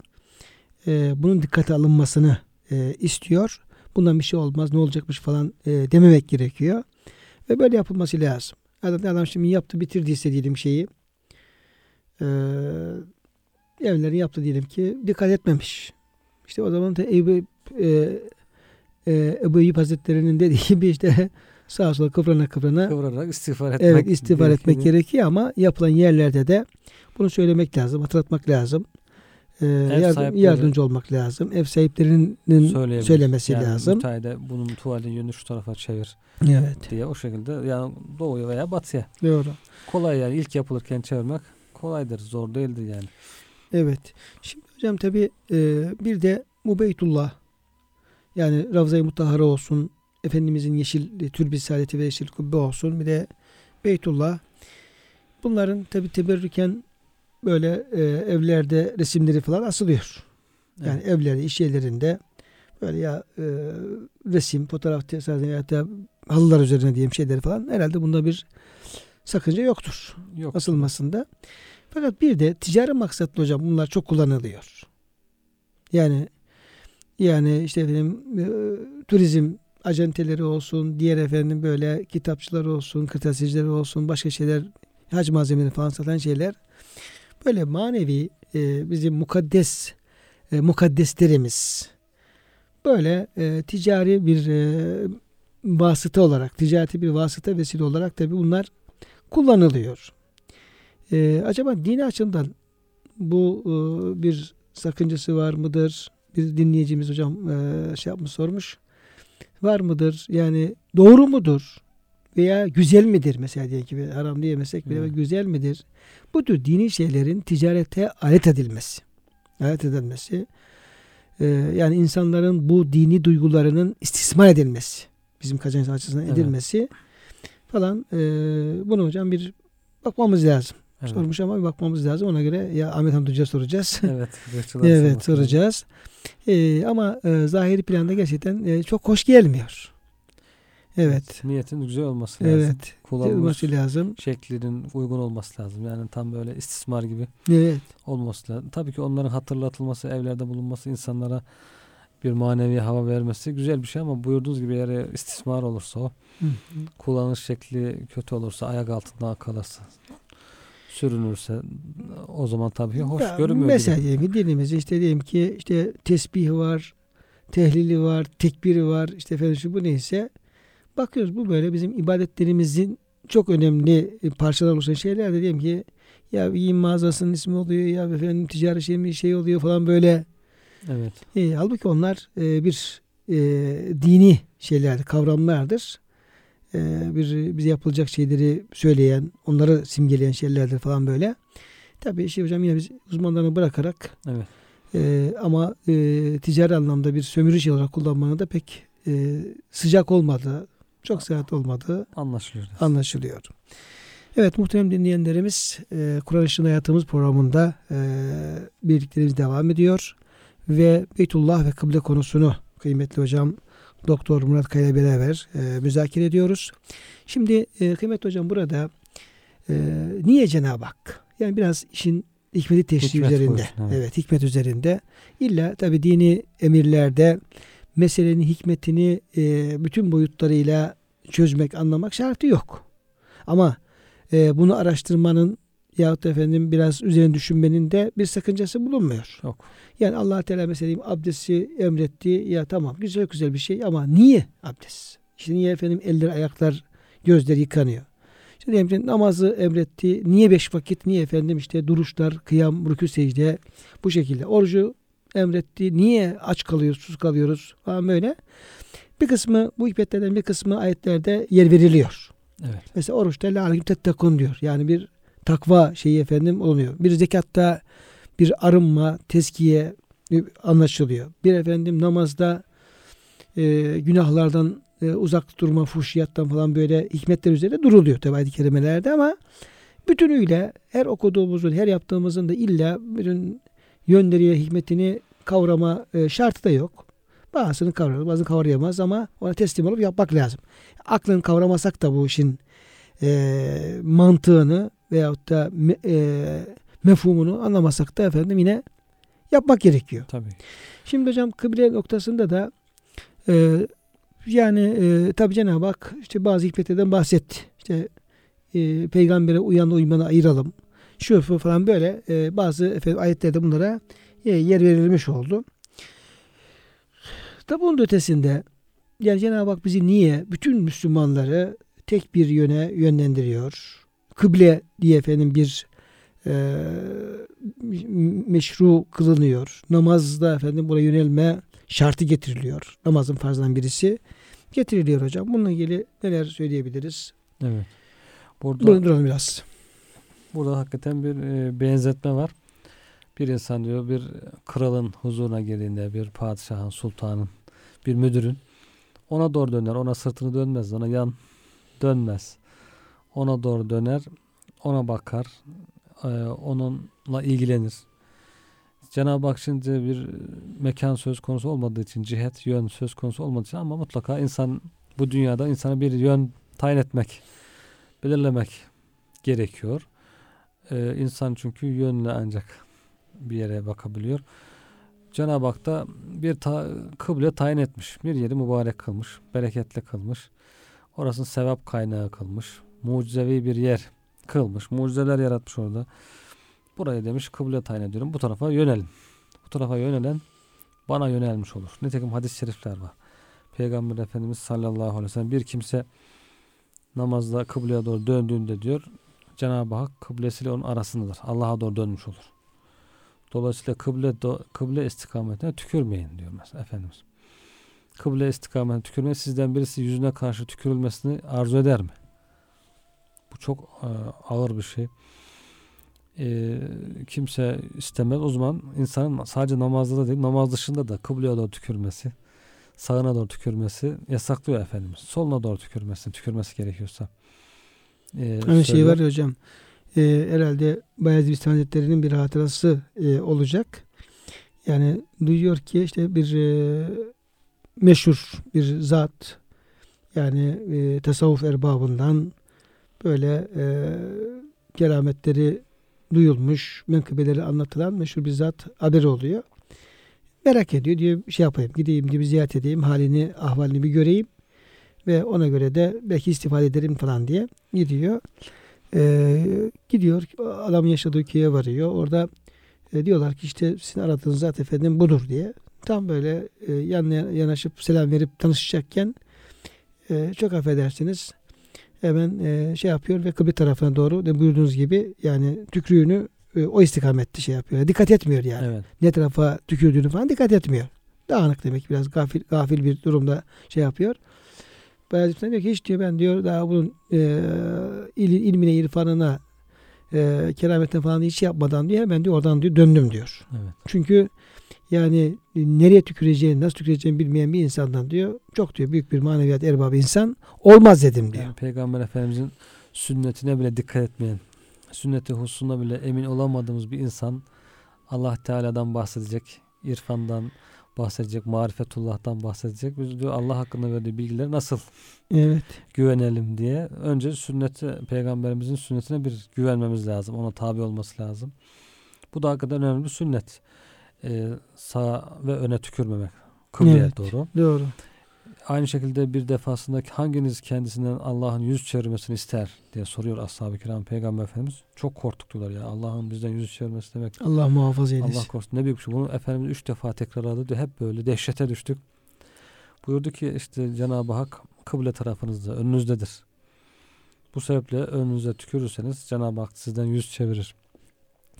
e, bunun dikkate alınmasını e, istiyor. Bundan bir şey olmaz, ne olacakmış falan e, dememek gerekiyor. Ve böyle yapılması lazım. Adam, adam şimdi yaptı, bitirdi diyelim şeyi. E, evlerini yaptı diyelim ki dikkat etmemiş. İşte o zaman da Ebu, e, e, Ebu Eyyub Hazretleri'nin dediği gibi işte sağa sola kıvrana kıvrana Kıvırarak istiğfar etmek Evet istiğfar etmek gerekiyor ama yapılan yerlerde de bunu söylemek lazım, hatırlatmak lazım. Ee, yardım- yardımcı olmak lazım. Ev sahiplerinin söylemesi yani lazım. Müteahhide bunun tuvalin yönünü şu tarafa çevir Evet. diye o şekilde yani doğuya veya batıya. Doğru. Kolay yani ilk yapılırken çevirmek kolaydır. Zor değildir yani. Evet. Şimdi hocam tabi bir de Mubeytullah yani Ravza-i Mutahhara olsun, Efendimizin yeşil türbi saadeti ve yeşil kubbe olsun bir de Beytullah. Bunların tabi teberrüken böyle e, evlerde resimleri falan asılıyor. Yani evlerde, iş yerlerinde böyle ya e, resim, fotoğraf tesadüfen ya da halılar üzerine diyeyim şeyleri falan herhalde bunda bir sakınca yoktur Yok. asılmasında. Fakat bir de ticari maksatlı hocam bunlar çok kullanılıyor. Yani yani işte efendim e, turizm acenteleri olsun, diğer efendim böyle kitapçılar olsun, kırtasiyeciler olsun, başka şeyler, hac malzemeleri falan satan şeyler böyle manevi e, bizim mukaddes e, mukaddeslerimiz böyle e, ticari bir e, vasıta olarak, ticareti bir vasıta vesile olarak tabi bunlar kullanılıyor. E, acaba dini açımdan bu e, bir sakıncası var mıdır? Bir dinleyicimiz hocam e, şey yapmış sormuş. Var mıdır? Yani doğru mudur? Veya güzel midir? Mesela diye gibi haram diyemesek bile Evet. güzel midir? Bu tür dini şeylerin ticarete alet edilmesi. Alet edilmesi. e, yani insanların bu dini duygularının istismar edilmesi. Bizim kazanç açısından Evet. edilmesi falan. E, bunu hocam bir bakmamız lazım. Evet. Sormuş ama bir bakmamız lazım. Ona göre ya Ahmet Hamdi Hoca'ya soracağız. Evet. evet soracağız. Ee, ama e, zahiri planda gerçekten e, çok hoş gelmiyor. Evet. Niyetin güzel olması lazım. Evet. Kullanılmış Olması lazım. şeklinin uygun olması lazım. Yani tam böyle istismar gibi Evet. olması lazım. Tabii ki onların hatırlatılması, evlerde bulunması, insanlara bir manevi hava vermesi güzel bir şey ama buyurduğunuz gibi eğer istismar olursa o, Hı. kullanış şekli kötü olursa, ayak altında kalırsa, sürünürse o zaman tabii ki hoş Ya, görünmüyor. Mesela gibi. diyelim dinimizde işte diyelim ki işte tesbih var, tehlili var, tekbiri var, işte efendim şu bu neyse. Bakıyoruz bu böyle bizim ibadetlerimizin çok önemli e, parçalar oluşan şeyler de diyelim ki ya giyim mağazasının ismi oluyor ya efendim ticari şey mi şey oluyor falan böyle Evet. E, halbuki onlar e, bir e, dini şeylerdir, kavramlardır. E, bir bize yapılacak şeyleri söyleyen, onları simgeleyen şeylerdir falan böyle. Tabii şey hocam yine biz uzmanlarını bırakarak Evet. e, ama e, ticari anlamda bir sömürü şey olarak kullanmanın da pek e, sıcak olmadığı, çok sıhhat olmadığı Anlaşılıyor. anlaşılıyor. Evet muhterem dinleyenlerimiz e, Kur'an Işığında Hayatımız programında e, birliklerimiz devam ediyor. Ve Beytullah ve kıble konusunu kıymetli hocam Doktor Murat Kaya ile beraber e, müzakere ediyoruz. Şimdi e, kıymetli hocam burada e, niye Cenab-ı Hak? Yani biraz işin hikmeti teşri Hikmet üzerinde. koysun, evet. evet. hikmet üzerinde. İlla tabi dini emirlerde meselenin hikmetini e, bütün boyutlarıyla çözmek, anlamak şartı yok. Ama e, bunu araştırmanın yahut efendim biraz üzerine düşünmenin de bir sakıncası bulunmuyor. Yok. Yani allah Teala mesela abdesti emretti. Ya tamam güzel güzel bir şey ama niye abdest? İşte niye efendim eller, ayaklar, gözler yıkanıyor? İşte diyelim ki namazı emretti. Niye beş vakit? Niye efendim işte duruşlar, kıyam, rükû, secde bu şekilde. Orucu emretti. Niye aç kalıyoruz, sus kalıyoruz falan böyle. Bir kısmı bu hikmetlerden bir kısmı ayetlerde yer veriliyor. Evet. Mesela oruçta la aleyküm tettekun diyor. Yani bir takva şeyi efendim oluyor. Bir zekatta bir arınma, teskiye anlaşılıyor. Bir efendim namazda e, günahlardan e, uzak durma, fuhşiyattan falan böyle hikmetler üzerinde duruluyor tabi ayet-i kerimelerde ama bütünüyle her okuduğumuzun, her yaptığımızın da illa bütün yönleri, hikmetini kavrama e, şartı da yok. Bazısını kavrar, bazısını kavrayamaz ama ona teslim olup yapmak lazım. Aklını kavramasak da bu işin e, mantığını veyahut da me, e, mefhumunu anlamasak da efendim yine yapmak gerekiyor. Tabii. Şimdi hocam kıble noktasında da e, yani e, tabi Cenab-ı Hak işte bazı hikmetlerden bahsetti. İşte e, peygambere uyanla uymanı ayıralım. Şu bu falan böyle e, bazı efendim, ayetlerde bunlara e, yer verilmiş oldu. Tabi bunun ötesinde yani Cenab-ı Hak bizi niye bütün Müslümanları tek bir yöne yönlendiriyor? Kıble diye efendim bir e, meşru kılınıyor. Namazda efendim buraya yönelme şartı getiriliyor. Namazın farzından birisi getiriliyor hocam. Bununla ilgili neler söyleyebiliriz? Evet. Burada Durun duralım biraz. Burada hakikaten bir e, benzetme var. Bir insan diyor bir kralın huzuruna girdiğinde bir padişahın, sultanın, bir müdürün ona doğru döner. Ona sırtını dönmez. Ona yan dönmez. Ona doğru döner. Ona bakar. e, onunla ilgilenir. Cenab-ı Hak şimdi bir mekan söz konusu olmadığı için, cihet, yön söz konusu olmadığı için ama mutlaka insan bu dünyada insana bir yön tayin etmek, belirlemek gerekiyor. Ee, insan çünkü yönle ancak bir yere bakabiliyor. Cenab-ı Hak da bir ta, kıble tayin etmiş. Bir yeri mübarek kılmış, bereketli kılmış. Orasını sevap kaynağı kılmış. Mucizevi bir yer kılmış. Mucizeler yaratmış orada. Burayı demiş kıble tayin ediyorum. Bu tarafa yönelin. Bu tarafa yönelen bana yönelmiş olur. Nitekim hadis-i şerifler var. Peygamber Efendimiz sallallahu aleyhi ve sellem bir kimse namazda kıbleye doğru döndüğünde diyor Cenab-ı Hak kıblesiyle onun arasındadır. Allah'a doğru dönmüş olur. Dolayısıyla kıble do, kıble istikametine tükürmeyin diyor mesela Efendimiz. Kıble istikametine tükürmeyin. Sizden birisi yüzüne karşı tükürülmesini arzu eder mi? Bu çok e, ağır bir şey. E, kimse istemez. O zaman insanın sadece namazda da değil namaz dışında da kıbleye doğru tükürmesi, sağına doğru tükürmesi yasaklıyor Efendimiz. Soluna doğru tükürmesi, tükürmesi gerekiyorsa. E, Aynı şey söylüyor. var hocam. E, herhalde Bayezid Bistami Hazretleri'nin bir hatırası e, olacak. Yani duyuyor ki işte bir e, meşhur bir zat yani e, tasavvuf erbabından böyle e, kerametleri duyulmuş, menkıbeleri anlatılan meşhur bir zat haberi oluyor. Merak ediyor diyor şey yapayım gideyim gibi ziyaret edeyim halini ahvalini bir göreyim ve ona göre de belki istifade ederim falan diye gidiyor. Ee, gidiyor adamın yaşadığı köye varıyor. Orada e, diyorlar ki işte sizin aradığınız zat efendim budur diye. Tam böyle e, yanına yanaşıp selam verip tanışacakken e, çok affedersiniz hemen e, şey yapıyor ve kıble tarafına doğru de buyurduğunuz gibi yani tükrüğünü e, o istikamette şey yapıyor. Dikkat etmiyor yani. Evet. Ne tarafa tükürdüğünü falan dikkat etmiyor. Dağınık demek biraz gafil, gafil bir durumda şey yapıyor. Bayezid diyor ki hiç diyor ben diyor daha bunun e, il, ilmine, irfanına e, kerametine falan hiç yapmadan diyor hemen diyor oradan diyor döndüm diyor. Evet. Çünkü yani nereye tüküreceğini, nasıl tüküreceğini bilmeyen bir insandan diyor çok diyor büyük bir maneviyat erbabı insan olmaz dedim diyor. Yani Peygamber Efendimizin sünnetine bile dikkat etmeyen, sünneti hususunda bile emin olamadığımız bir insan Allah Teala'dan bahsedecek, irfandan bahsedecek, marifetullah'tan bahsedecek. Biz diyor Allah hakkında verdiği bilgileri nasıl Evet. güvenelim diye önce sünnete, peygamberimizin sünnetine bir güvenmemiz lazım. Ona tabi olması lazım. Bu da hakikaten önemli bir sünnet. Ee, sağa ve öne tükürmemek. Kıbleye Evet. doğru. Doğru. Aynı şekilde bir defasında hanginiz kendisinden Allah'ın yüz çevirmesini ister diye soruyor ashab-ı kiram peygamber efendimiz. Çok korktuk diyorlar ya Allah'ın bizden yüz çevirmesi demek. Allah muhafaza eylesin. Allah korusun ne büyük bir şey. Bunu Efendimiz üç defa tekrarladı diyor. Hep böyle dehşete düştük. Buyurdu ki işte Cenab-ı Hak kıble tarafınızda önünüzdedir. Bu sebeple önünüze tükürürseniz Cenab-ı Hak sizden yüz çevirir.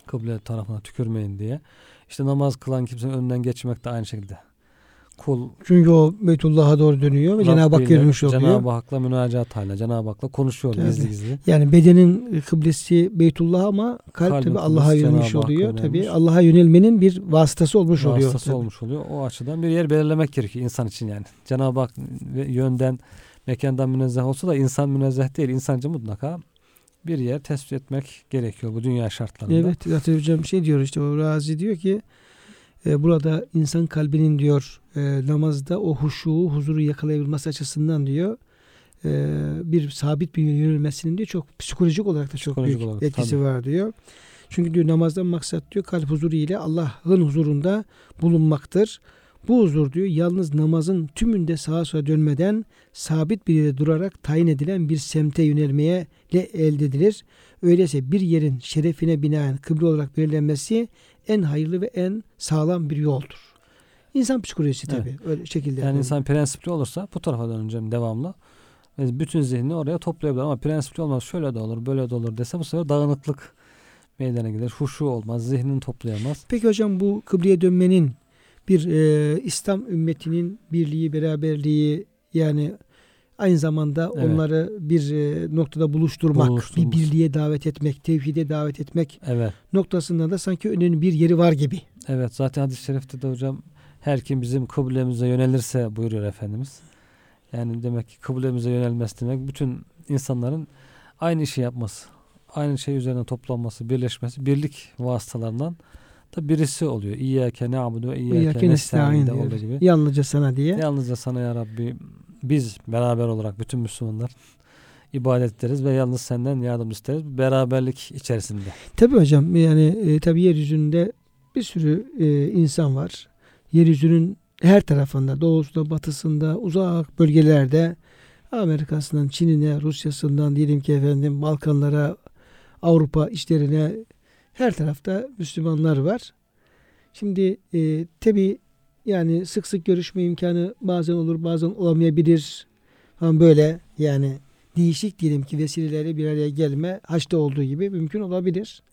Kıble tarafına tükürmeyin diye. İşte namaz kılan kimsenin önünden geçmek de aynı şekilde. Kul Çünkü o Beytullah'a doğru dönüyor ve Cenab-ı Hak görmüş oluyor. Cenab-ı Hak'la münacat haline. Cenab-ı Hak'la konuşuyor Tabii. gizli gizli. Yani bedenin kıblesi Beytullah ama kalp Kalbin tabi Allah'a yönelmiş oluyor. Tabi Allah'a yönelmenin bir vasıtası olmuş oluyor. Vasıtası olmuş oluyor. O açıdan bir yer belirlemek gerekiyor insan için yani. Cenab-ı Hak yönden, mekandan münezzeh olsa da insan münezzeh değil. İnsancı mutlaka bir yer tespit etmek gerekiyor bu dünya şartlarında. Evet zaten hocam şey diyor işte o Razi diyor ki e, burada insan kalbinin diyor e, namazda o huşu, huzuru yakalayabilmesi açısından diyor e, bir sabit bir yönelmesinin diyor çok psikolojik olarak da çok Psikolojik büyük olarak, etkisi tabii. var diyor. Çünkü diyor namazdan maksat diyor kalp huzuru ile Allah'ın huzurunda bulunmaktır. Bu huzur diyor yalnız namazın tümünde sağa sola dönmeden sabit bir yere durarak tayin edilen bir semte yönelmeye ile elde edilir. Öyleyse bir yerin şerefine binaen kıble olarak belirlenmesi en hayırlı ve en sağlam bir yoldur. İnsan psikolojisi Evet. tabii öyle şekilde. Yani insan prensipli olursa bu tarafa döneceğim devamlı. Bütün zihnini oraya toplayabilir ama prensipli olmaz. Şöyle de olur, böyle de olur dese bu sefer dağınıklık meydana gelir. Huşu olmaz, zihnini toplayamaz. Peki hocam bu kıbleye dönmenin bir e, İslam ümmetinin birliği, beraberliği yani aynı zamanda Evet. onları bir e, noktada buluşturmak, Buluşturmak. bir birliğe davet etmek, tevhide davet etmek Evet. noktasında da sanki önemli bir yeri var gibi. Evet zaten hadis-i şerifte de hocam her kim bizim kıblemize yönelirse buyuruyor Efendimiz. Yani demek ki kıblemize yönelmesi demek bütün insanların aynı işi yapması, aynı şey üzerine toplanması, birleşmesi, birlik vasıtalarından da birisi oluyor. İyyâke na'budu ve İyyâke nestaîn de olduğu gibi. Yalnızca sana diye. Yalnızca sana ya Rabbi biz beraber olarak bütün Müslümanlar ibadet ederiz ve yalnız senden yardım isteriz. Beraberlik içerisinde. Tabii hocam yani e, tabii yeryüzünde bir sürü e, insan var. Yeryüzünün her tarafında, doğusunda, batısında, uzak bölgelerde Amerika'sından, Çin'ine, Rusya'sından diyelim ki efendim Balkanlara, Avrupa işlerine her tarafta Müslümanlar var. Şimdi e, tabii yani sık sık görüşme imkanı bazen olur, bazen olamayabilir. Ama böyle yani değişik diyelim ki vesileleri bir araya gelme haçta olduğu gibi mümkün olabilir.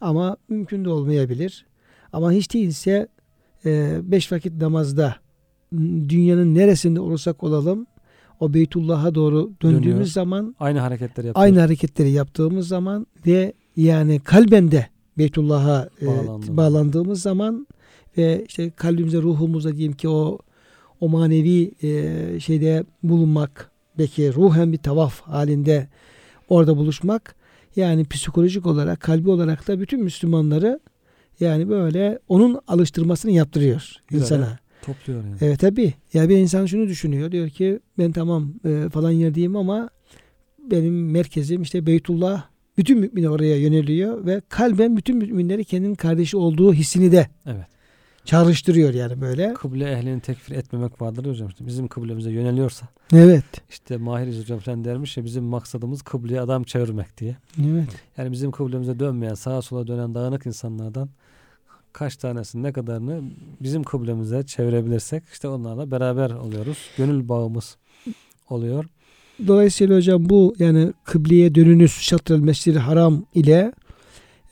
Ama mümkün de olmayabilir. Ama hiç değilse e, beş vakit namazda dünyanın neresinde olursak olalım o Beytullah'a doğru döndüğümüz Dönüyor. zaman Aynı hareketleri yapıyoruz. aynı hareketleri yaptığımız zaman ve yani kalben de Beytullah'a e, bağlandığımız zaman ve işte kalbimize ruhumuza diyeyim ki o o manevi e, şeyde bulunmak belki ruhen bir tavaf halinde orada buluşmak yani psikolojik olarak kalbi olarak da bütün Müslümanları yani böyle onun alıştırmasını yaptırıyor Güzel, insana. Topluyor yani. Evet tabi. Ya bir insan şunu düşünüyor. Diyor ki ben tamam e, falan yerdeyim ama benim merkezim işte Beytullah. Bütün mümin oraya yöneliyor ve kalben bütün müminleri kendinin kardeşi olduğu hissini de Evet. Çağrıştırıyor yani böyle. Kıble ehlini tekfir etmemek vardır hocam. İşte bizim kıblemize yöneliyorsa Evet. işte Mahir hocam sen dermiş ya bizim maksadımız kıbleye adam çevirmek diye. Evet. Yani bizim kıblemize dönmeyen sağa sola dönen dağınık insanlardan kaç tanesini ne kadarını bizim kıblemize çevirebilirsek işte onlarla beraber oluyoruz. Gönül bağımız oluyor. Dolayısıyla hocam bu yani kıbleye dönünüz şatrel mescid haram ile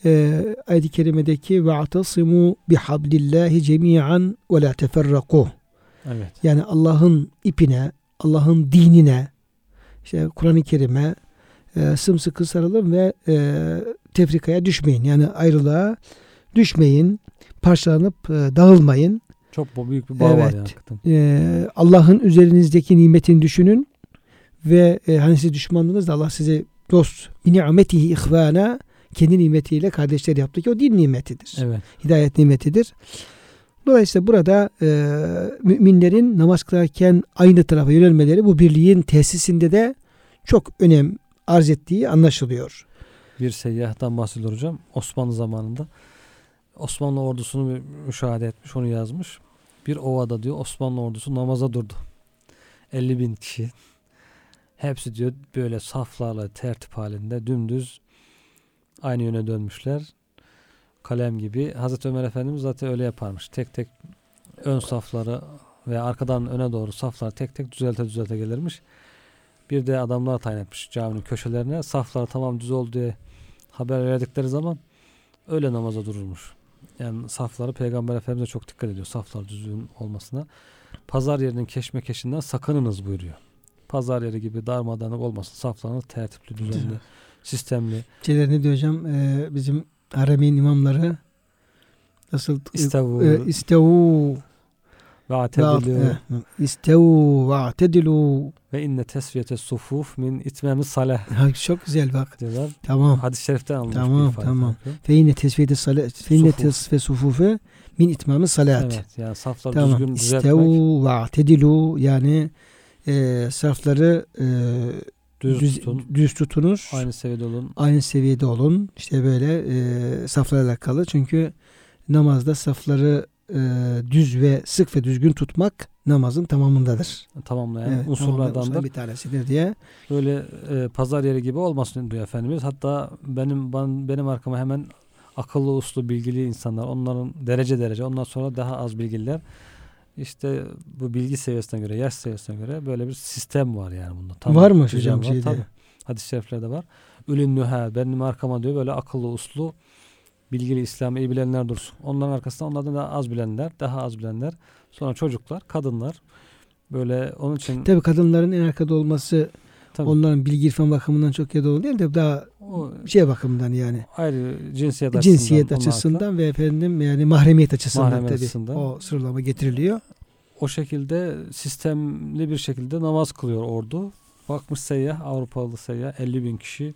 e, ayet-i kerimedeki ve atasimu bihablillahi cemi'an ve la teferraku Evet. Yani Allah'ın ipine, Allah'ın dinine, işte Kur'an-ı Kerim'e e, sımsıkı sarılın ve e, tefrikaya düşmeyin. Yani ayrılığa düşmeyin, parçalanıp e, dağılmayın. Çok büyük bir bağ var Evet. yani hakikaten. E, Allah'ın üzerinizdeki nimetini düşünün ve e, hani siz düşmanlığınız da Allah sizi dost bi nimetihi ihvana kendi nimetiyle kardeşler yaptı ki o din nimetidir Evet. hidayet nimetidir. Dolayısıyla burada e, müminlerin namaz kılarken aynı tarafa yönelmeleri bu birliğin tesisinde de çok önem arz ettiği anlaşılıyor. Bir seyyahtan bahsediyor hocam. Osmanlı zamanında Osmanlı ordusunu mü- müşahede etmiş, onu yazmış. Bir ovada diyor Osmanlı ordusu namaza durdu. 50 bin kişi. Hepsi diyor böyle saflarla tertip halinde dümdüz aynı yöne dönmüşler. Kalem gibi. Hazreti Ömer Efendimiz zaten öyle yaparmış. Tek tek ön safları ve arkadan öne doğru saflar tek tek düzelte düzelte gelirmiş. Bir de adamlar tayin etmiş caminin köşelerine. Saflar tamam düz oldu diye haber verdikleri zaman öyle namaza dururmuş. yani safları Peygamber Efendimiz çok dikkat ediyor saflar düzgün olmasına. Pazar yerinin keşmekeşinden sakınınız buyuruyor. Pazar yeri gibi darmadağınık olmasın. Saflarınız tertipli, düzenli, sistemli. Şeyler ne diyor hocam? Ee, bizim haremin imamları nasıl İstavu e, istavu ve atedilu istavu ve atedilu ve inne tesviyete sufuf min itmemi salah Ha, çok güzel bak. diyorlar. Tamam. Hadis-i şeriften alınmış Tamam, tamam. Fe inne tesviyete salat fe inne tesve sufufe min itmamı salat. Evet yani safları Tamam. düzgün düzeltmek, İstevu ve atedilu yani e, safları e, düz, düz, tutun, düz tutunuz. aynı seviyede olun. aynı seviyede olun. İşte böyle e, saflarla alakalı. Çünkü namazda safları e, düz ve sık ve düzgün tutmak namazın tamamındadır. tamamlayan Evet, unsurlardandır. bir tanesidir diye. Böyle e, pazar yeri gibi olmasın diyor Efendimiz. Hatta benim ben, benim arkama hemen akıllı uslu bilgili insanlar onların derece derece ondan sonra daha az bilgililer işte bu bilgi seviyesine göre yaş seviyesine göre böyle bir sistem var yani bunda. Tam Var mı hocam var. şeyde? Tabii. Hadis-i şeriflerde var. Ülün nühe benim arkama diyor böyle akıllı uslu bilgili İslam'ı iyi bilenler dursun. Onların arkasında onlardan daha az bilenler, daha az bilenler. Sonra çocuklar, kadınlar. Böyle onun için Tabii kadınların en arkada olması tabii, onların bilgi irfan bakımından çok ya da değil de daha o şey bakımından yani ayrı cinsiyet açısından, cinsiyet onlar açısından ve efendim yani mahremiyet açısından Mahremiyet tabii açısından. o sıralama getiriliyor. o şekilde sistemli bir şekilde namaz kılıyor ordu. Bakmış seyyah, Avrupalı seyyah 50 bin kişi.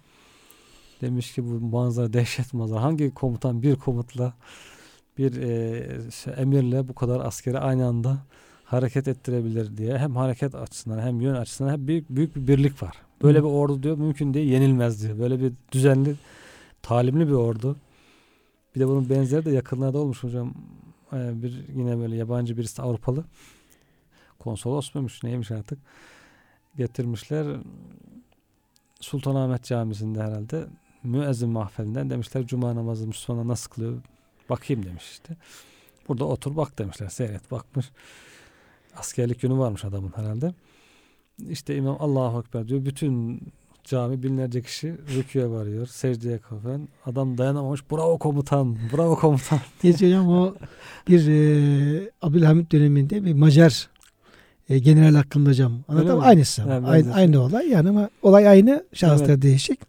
Demiş ki bu manzara dehşet manzara. Hangi komutan bir komutla bir e, emirle bu kadar askeri aynı anda hareket ettirebilir diye. Hem hareket açısından hem yön açısından hem büyük, büyük bir birlik var. Böyle Hı. bir ordu diyor mümkün değil yenilmez diyor. Böyle bir düzenli talimli bir ordu. Bir de bunun benzeri de yakınlarda olmuş hocam. Ee, bir yine böyle yabancı birisi Avrupalı konsolos muymuş neymiş artık getirmişler Sultanahmet Camisi'nde herhalde müezzin mahfelinden demişler cuma namazı Müslümanlar nasıl kılıyor bakayım demiş işte. Burada otur bak demişler seyret bakmış. Askerlik günü varmış adamın herhalde. İşte imam Allahu Ekber diyor. Bütün cami binlerce kişi rüküye varıyor. Secdeye kapan. Adam dayanamamış. Bravo komutan. Bravo komutan. Hocam o bir e, Abdülhamit döneminde bir Macar e, general hakkında hocam. Anladım aynısı. Ha, aynı, aynı olay yani ama olay aynı şahıslar Evet. değişik.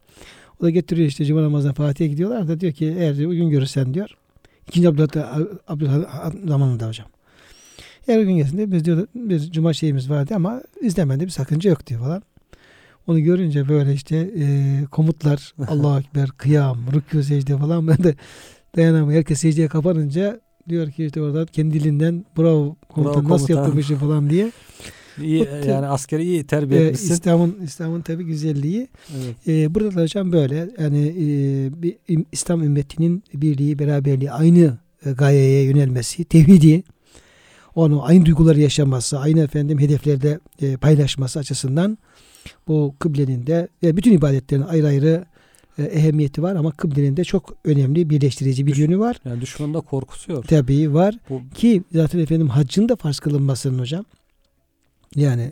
O da getiriyor işte Cuma namazına Fatih'e gidiyorlar da diyor ki eğer diyor, görürsen diyor. İkinci Abdülhamit, Abdülhamit zamanında hocam. Eğer uygun gelsin biz diyor bir cuma şeyimiz vardı ama izlemende bir sakınca yok diyor falan. Onu görünce böyle işte e, komutlar Allahu Ekber, kıyam, rükû, secde falan ben de dayanamıyor. Herkes secdeye kapanınca diyor ki işte orada kendi dilinden bravo komutan nasıl komutan." yaptın bu işi falan diye. İyi, Bu yani askeri iyi terbiye etmişsin. İslam'ın İslam'ın tabi güzelliği. Evet. Ee, burada da hocam böyle yani e, bir, İslam ümmetinin birliği, beraberliği aynı e, gayeye yönelmesi, tevhidi, onu aynı duyguları yaşaması, aynı efendim hedeflerde e, paylaşması açısından bu kıblenin de ve bütün ibadetlerin ayrı ayrı e, ehemmiyeti var ama kıblenin de çok önemli birleştirici bir Düş- yönü var. Yani düşmanı da korkutuyor. Tabii var. Bu Ki zaten efendim haccın da farz kılınmasının hocam. Yani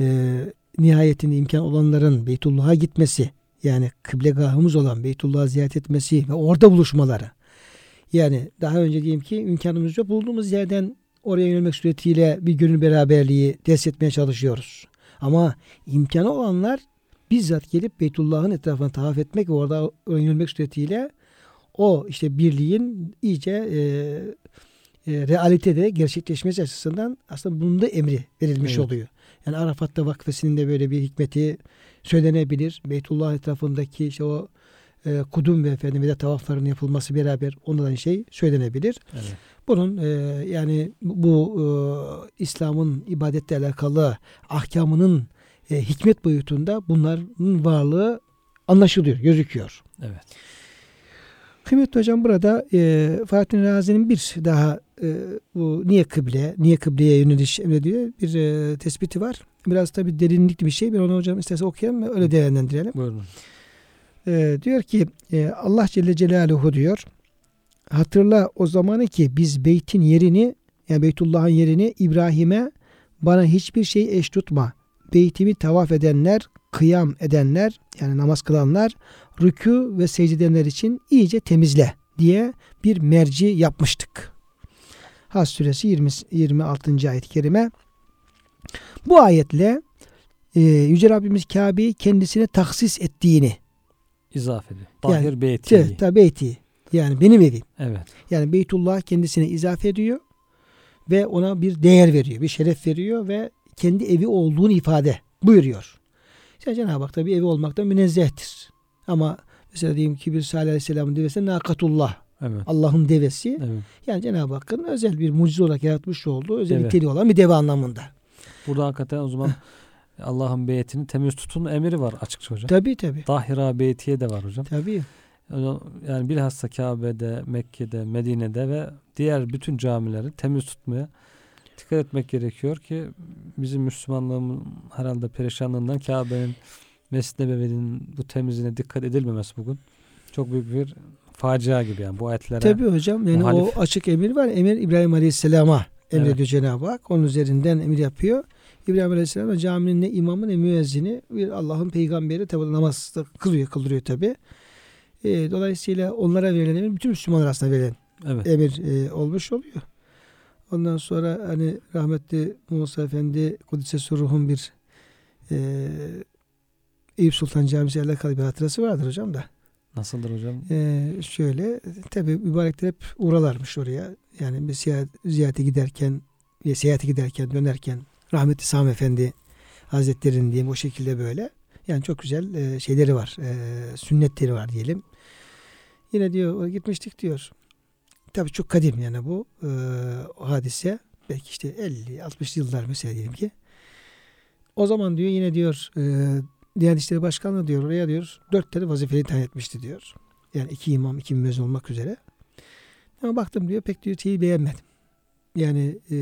e, nihayetinde imkan olanların Beytullah'a gitmesi yani kıblegahımız olan Beytullah'ı ziyaret etmesi ve orada buluşmaları. Yani daha önce diyeyim ki imkanımız yok. Bulduğumuz yerden oraya yönelmek suretiyle bir gönül beraberliği test etmeye çalışıyoruz. Ama imkanı olanlar bizzat gelip Beytullah'ın etrafına tavaf etmek ve orada yönelmek suretiyle o işte birliğin iyice e, e, realitede gerçekleşmesi açısından aslında bunun da emri verilmiş Evet. oluyor. Yani Arafat'ta vakfesinin de böyle bir hikmeti söylenebilir. Beytullah etrafındaki işte o e, kudum ve efendim ve de tavafların yapılması beraber ondan şey söylenebilir. evet. Bunun e, yani bu e, İslam'ın ibadetle alakalı ahkamının e, hikmet boyutunda bunların varlığı anlaşılıyor, gözüküyor. evet. Kıymetli hocam burada e, Fatih Razi'nin bir daha e, bu niye kıble, niye kıbleye yöneliş emrediyor bir e, tespiti var. Biraz tabi derinlikli bir şey. Ben onu hocam isterse okuyalım öyle değerlendirelim. Buyurun. E, diyor ki e, Allah Celle Celaluhu diyor hatırla o zamanı ki biz beytin yerini yani Beytullah'ın yerini İbrahim'e bana hiçbir şey eş tutma. Beytimi tavaf edenler, kıyam edenler yani namaz kılanlar rükû ve secdedenler için iyice temizle diye bir merci yapmıştık. Has suresi 20, 26. ayet-i kerime. Bu ayetle e, Yüce Rabbimiz Kabe'yi kendisine taksis ettiğini İzafe ediyor. Yani, Tahir beyti. Evet, tabi beyti. Yani benim evim. Evet. Yani Beytullah kendisine izafe ediyor ve ona bir değer veriyor, bir şeref veriyor ve kendi evi olduğunu ifade buyuruyor. İşte Cenab-ı Hak tabi evi olmaktan münezzehtir. Ama mesela diyelim ki bir Salih Aleyhisselam'ın devesi nakatullah. Evet. Allah'ın devesi. Evet. Yani Cenab-ı Hakk'ın özel bir mucize olarak yaratmış olduğu özel niteliği olan bir deve anlamında. Burada hakikaten o zaman Allah'ın beytini temiz tutun emri var açıkça hocam. Tabi tabi. Dahira beytiye de var hocam. Tabi. Yani bilhassa Kabe'de, Mekke'de, Medine'de ve diğer bütün camileri temiz tutmaya dikkat etmek gerekiyor ki bizim Müslümanlığımın herhalde perişanlığından Kabe'nin Mescid-i Nebevi'nin bu temizliğine dikkat edilmemesi bugün çok büyük bir facia gibi yani bu ayetlere. Tabi hocam yani muhalif. o açık emir var. Emir İbrahim Aleyhisselam'a emrediyor Evet. Cenab-ı Hak. Onun üzerinden emir yapıyor. İbrahim Aleyhisselam caminin ne imamı ne müezzini bir Allah'ın peygamberi tabi namaz kılıyor, kıldırıyor tabi. E, dolayısıyla onlara verilen emir bütün Müslümanlar aslında verilen Evet. emir e, olmuş oluyor. Ondan sonra hani rahmetli Musa Efendi Kudüs'e ruhun bir e, Eyüp Sultan Camisi ile alakalı bir hatırası vardır hocam da. Nasıldır hocam? Ee, şöyle tabi mübarekler hep uğralarmış oraya. Yani bir seyahat, ziyarete giderken ya seyahate giderken dönerken rahmetli Sami Efendi Hazretleri'nin diyeyim o şekilde böyle. Yani çok güzel e, şeyleri var. E, sünnetleri var diyelim. Yine diyor gitmiştik diyor. Tabi çok kadim yani bu e, hadise. Belki işte 50-60 yıllar mesela diyelim ki. O zaman diyor yine diyor e, Diyanet İşleri Başkanlığı diyor oraya diyor dört tane vazifeli tayin etmişti diyor. Yani iki imam, iki müezzin olmak üzere. Ama baktım diyor pek diyor şeyi beğenmedim. Yani e,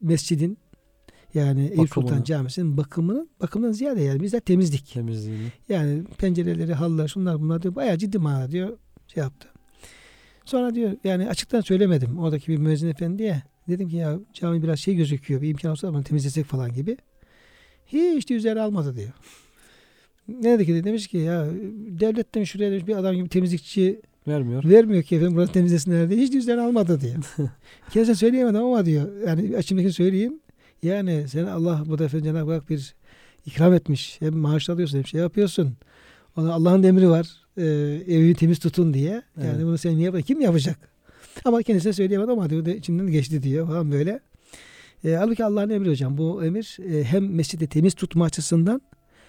mescidin yani Eyüp Bakımını. Sultan Camisi'nin bakımının bakımından ziyade yani bizler temizlik. Temizliğini. Yani pencereleri, halılar, şunlar bunlar diyor. Bayağı ciddi manada diyor şey yaptı. Sonra diyor yani açıktan söylemedim oradaki bir müezzin efendiye. Dedim ki ya cami biraz şey gözüküyor. Bir imkan olsa bunu temizlesek falan gibi. Hiç de üzerine almadı diyor. Ne dedi ki demiş ki ya devlet demiş şuraya demiş bir adam gibi temizlikçi Vermiyor. vermiyor ki efendim burası temizlesinler diye. Hiç de üzerine almadı diyor. Kendisine söyleyemedim ama diyor. Yani açımdaki söyleyeyim. Yani sen Allah bu defa Cenab-ı Hak bir ikram etmiş. Hem maaş alıyorsun hem şey yapıyorsun. Ona Allah'ın emri var. Ee, evi temiz tutun diye. Yani Evet. bunu sen niye yapar? Kim yapacak? Ama kendisine söyleyemedim ama diyor, de içimden geçti diyor falan böyle. E, halbuki Allah'ın emri hocam. Bu emir e, hem mescidi temiz tutma açısından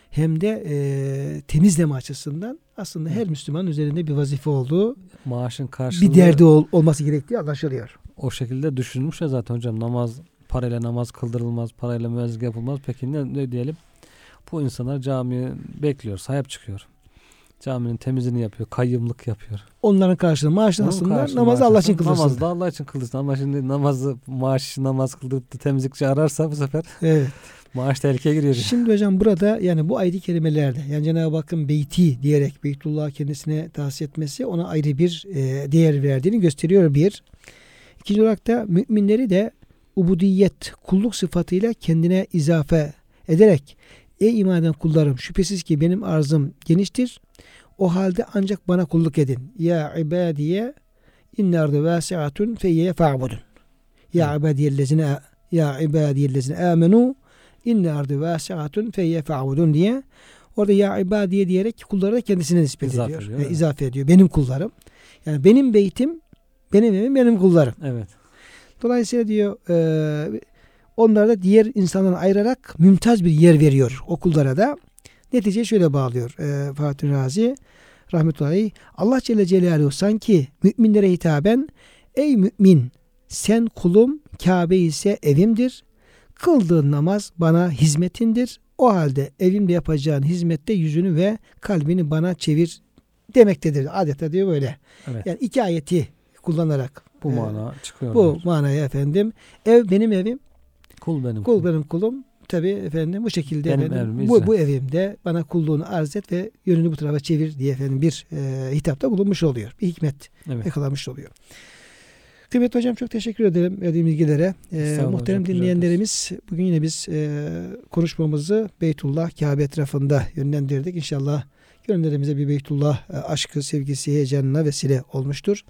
hem de e, temizleme açısından aslında her Müslümanın üzerinde bir vazife olduğu, Maaşın karşılığı bir derdi ol- olması gerektiği anlaşılıyor. o şekilde düşünülmüş ya zaten hocam namaz parayla namaz kıldırılmaz, parayla müezzin yapılmaz. Peki ne, ne diyelim? Bu insanlar camiyi bekliyor, sahip çıkıyor. Caminin temizliğini yapıyor, kayyımlık yapıyor. Onların karşılığı maaşın Onun aslında karşılığı namazı Allah için kılırsın. Namazı da Allah için kılırsın. Ama şimdi namazı, maaş namaz kıldırıp da temizlikçi ararsa bu sefer Evet. maaş tehlikeye giriyor. Şimdi hocam burada yani bu ayet-i kerimelerde yani Cenab-ı Hakk'ın beyti diyerek Beytullah kendisine tahsis etmesi ona ayrı bir e, değer verdiğini gösteriyor bir. İkinci olarak da müminleri de ubudiyet, kulluk sıfatıyla kendine izafe ederek Ey iman eden kullarım şüphesiz ki benim arzım geniştir. O halde ancak bana kulluk edin. Ya ibadiye inne ardı vasiatun feyyeye fa'budun. Ya ibadiyellezine ya ibadiyellezine amenu inne ardı vasiatun feyye fa'budun diye orada ya ibadiye diyerek kulları da kendisine nispet İzafe ediyor. ediyor, Ve evet. izafe ediyor. Benim kullarım. Yani benim beytim, benim evim, benim kullarım. Evet. Dolayısıyla diyor e, onlara da diğer insandan ayırarak mümtaz bir yer veriyor o kullara da. Netice şöyle bağlıyor e, Fatih Razi rahmetullahi. Allah Celle Celaluhu sanki müminlere hitaben ey mümin sen kulum Kabe ise evimdir. Kıldığın namaz bana hizmetindir. O halde evimde yapacağın hizmette yüzünü ve kalbini bana çevir demektedir. Adeta diyor böyle. Evet. Yani iki ayeti kullanarak bu e, mana çıkıyor. bu manaya efendim. Ev benim evim, Kul benim. kul kulum. benim kulum. Tabi efendim bu şekilde Benim efendim, evim bu, bu evimde bana kulluğunu arz et ve yönünü bu tarafa çevir diye efendim bir e, hitapta bulunmuş oluyor. Bir hikmet Evet. yakalamış oluyor. Kıymetli hocam çok teşekkür ederim verdiğim bilgilere. E, Estağfurullah muhterem hocam, dinleyenlerimiz bugün yine biz e, konuşmamızı Beytullah Kabe etrafında yönlendirdik. İnşallah gönüllerimize bir Beytullah e, aşkı, sevgisi, heyecanına vesile olmuştur.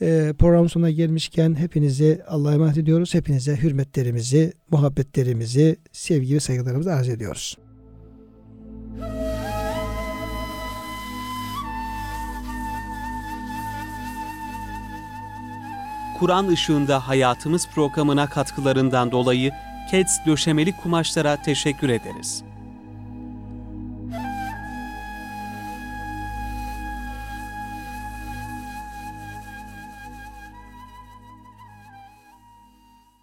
E, programın sonuna gelmişken hepinize Allah'a emanet ediyoruz. Hepinize hürmetlerimizi, muhabbetlerimizi, sevgi ve saygılarımızı arz ediyoruz. Kur'an ışığında hayatımız programına katkılarından dolayı Keds döşemeli kumaşlara teşekkür ederiz.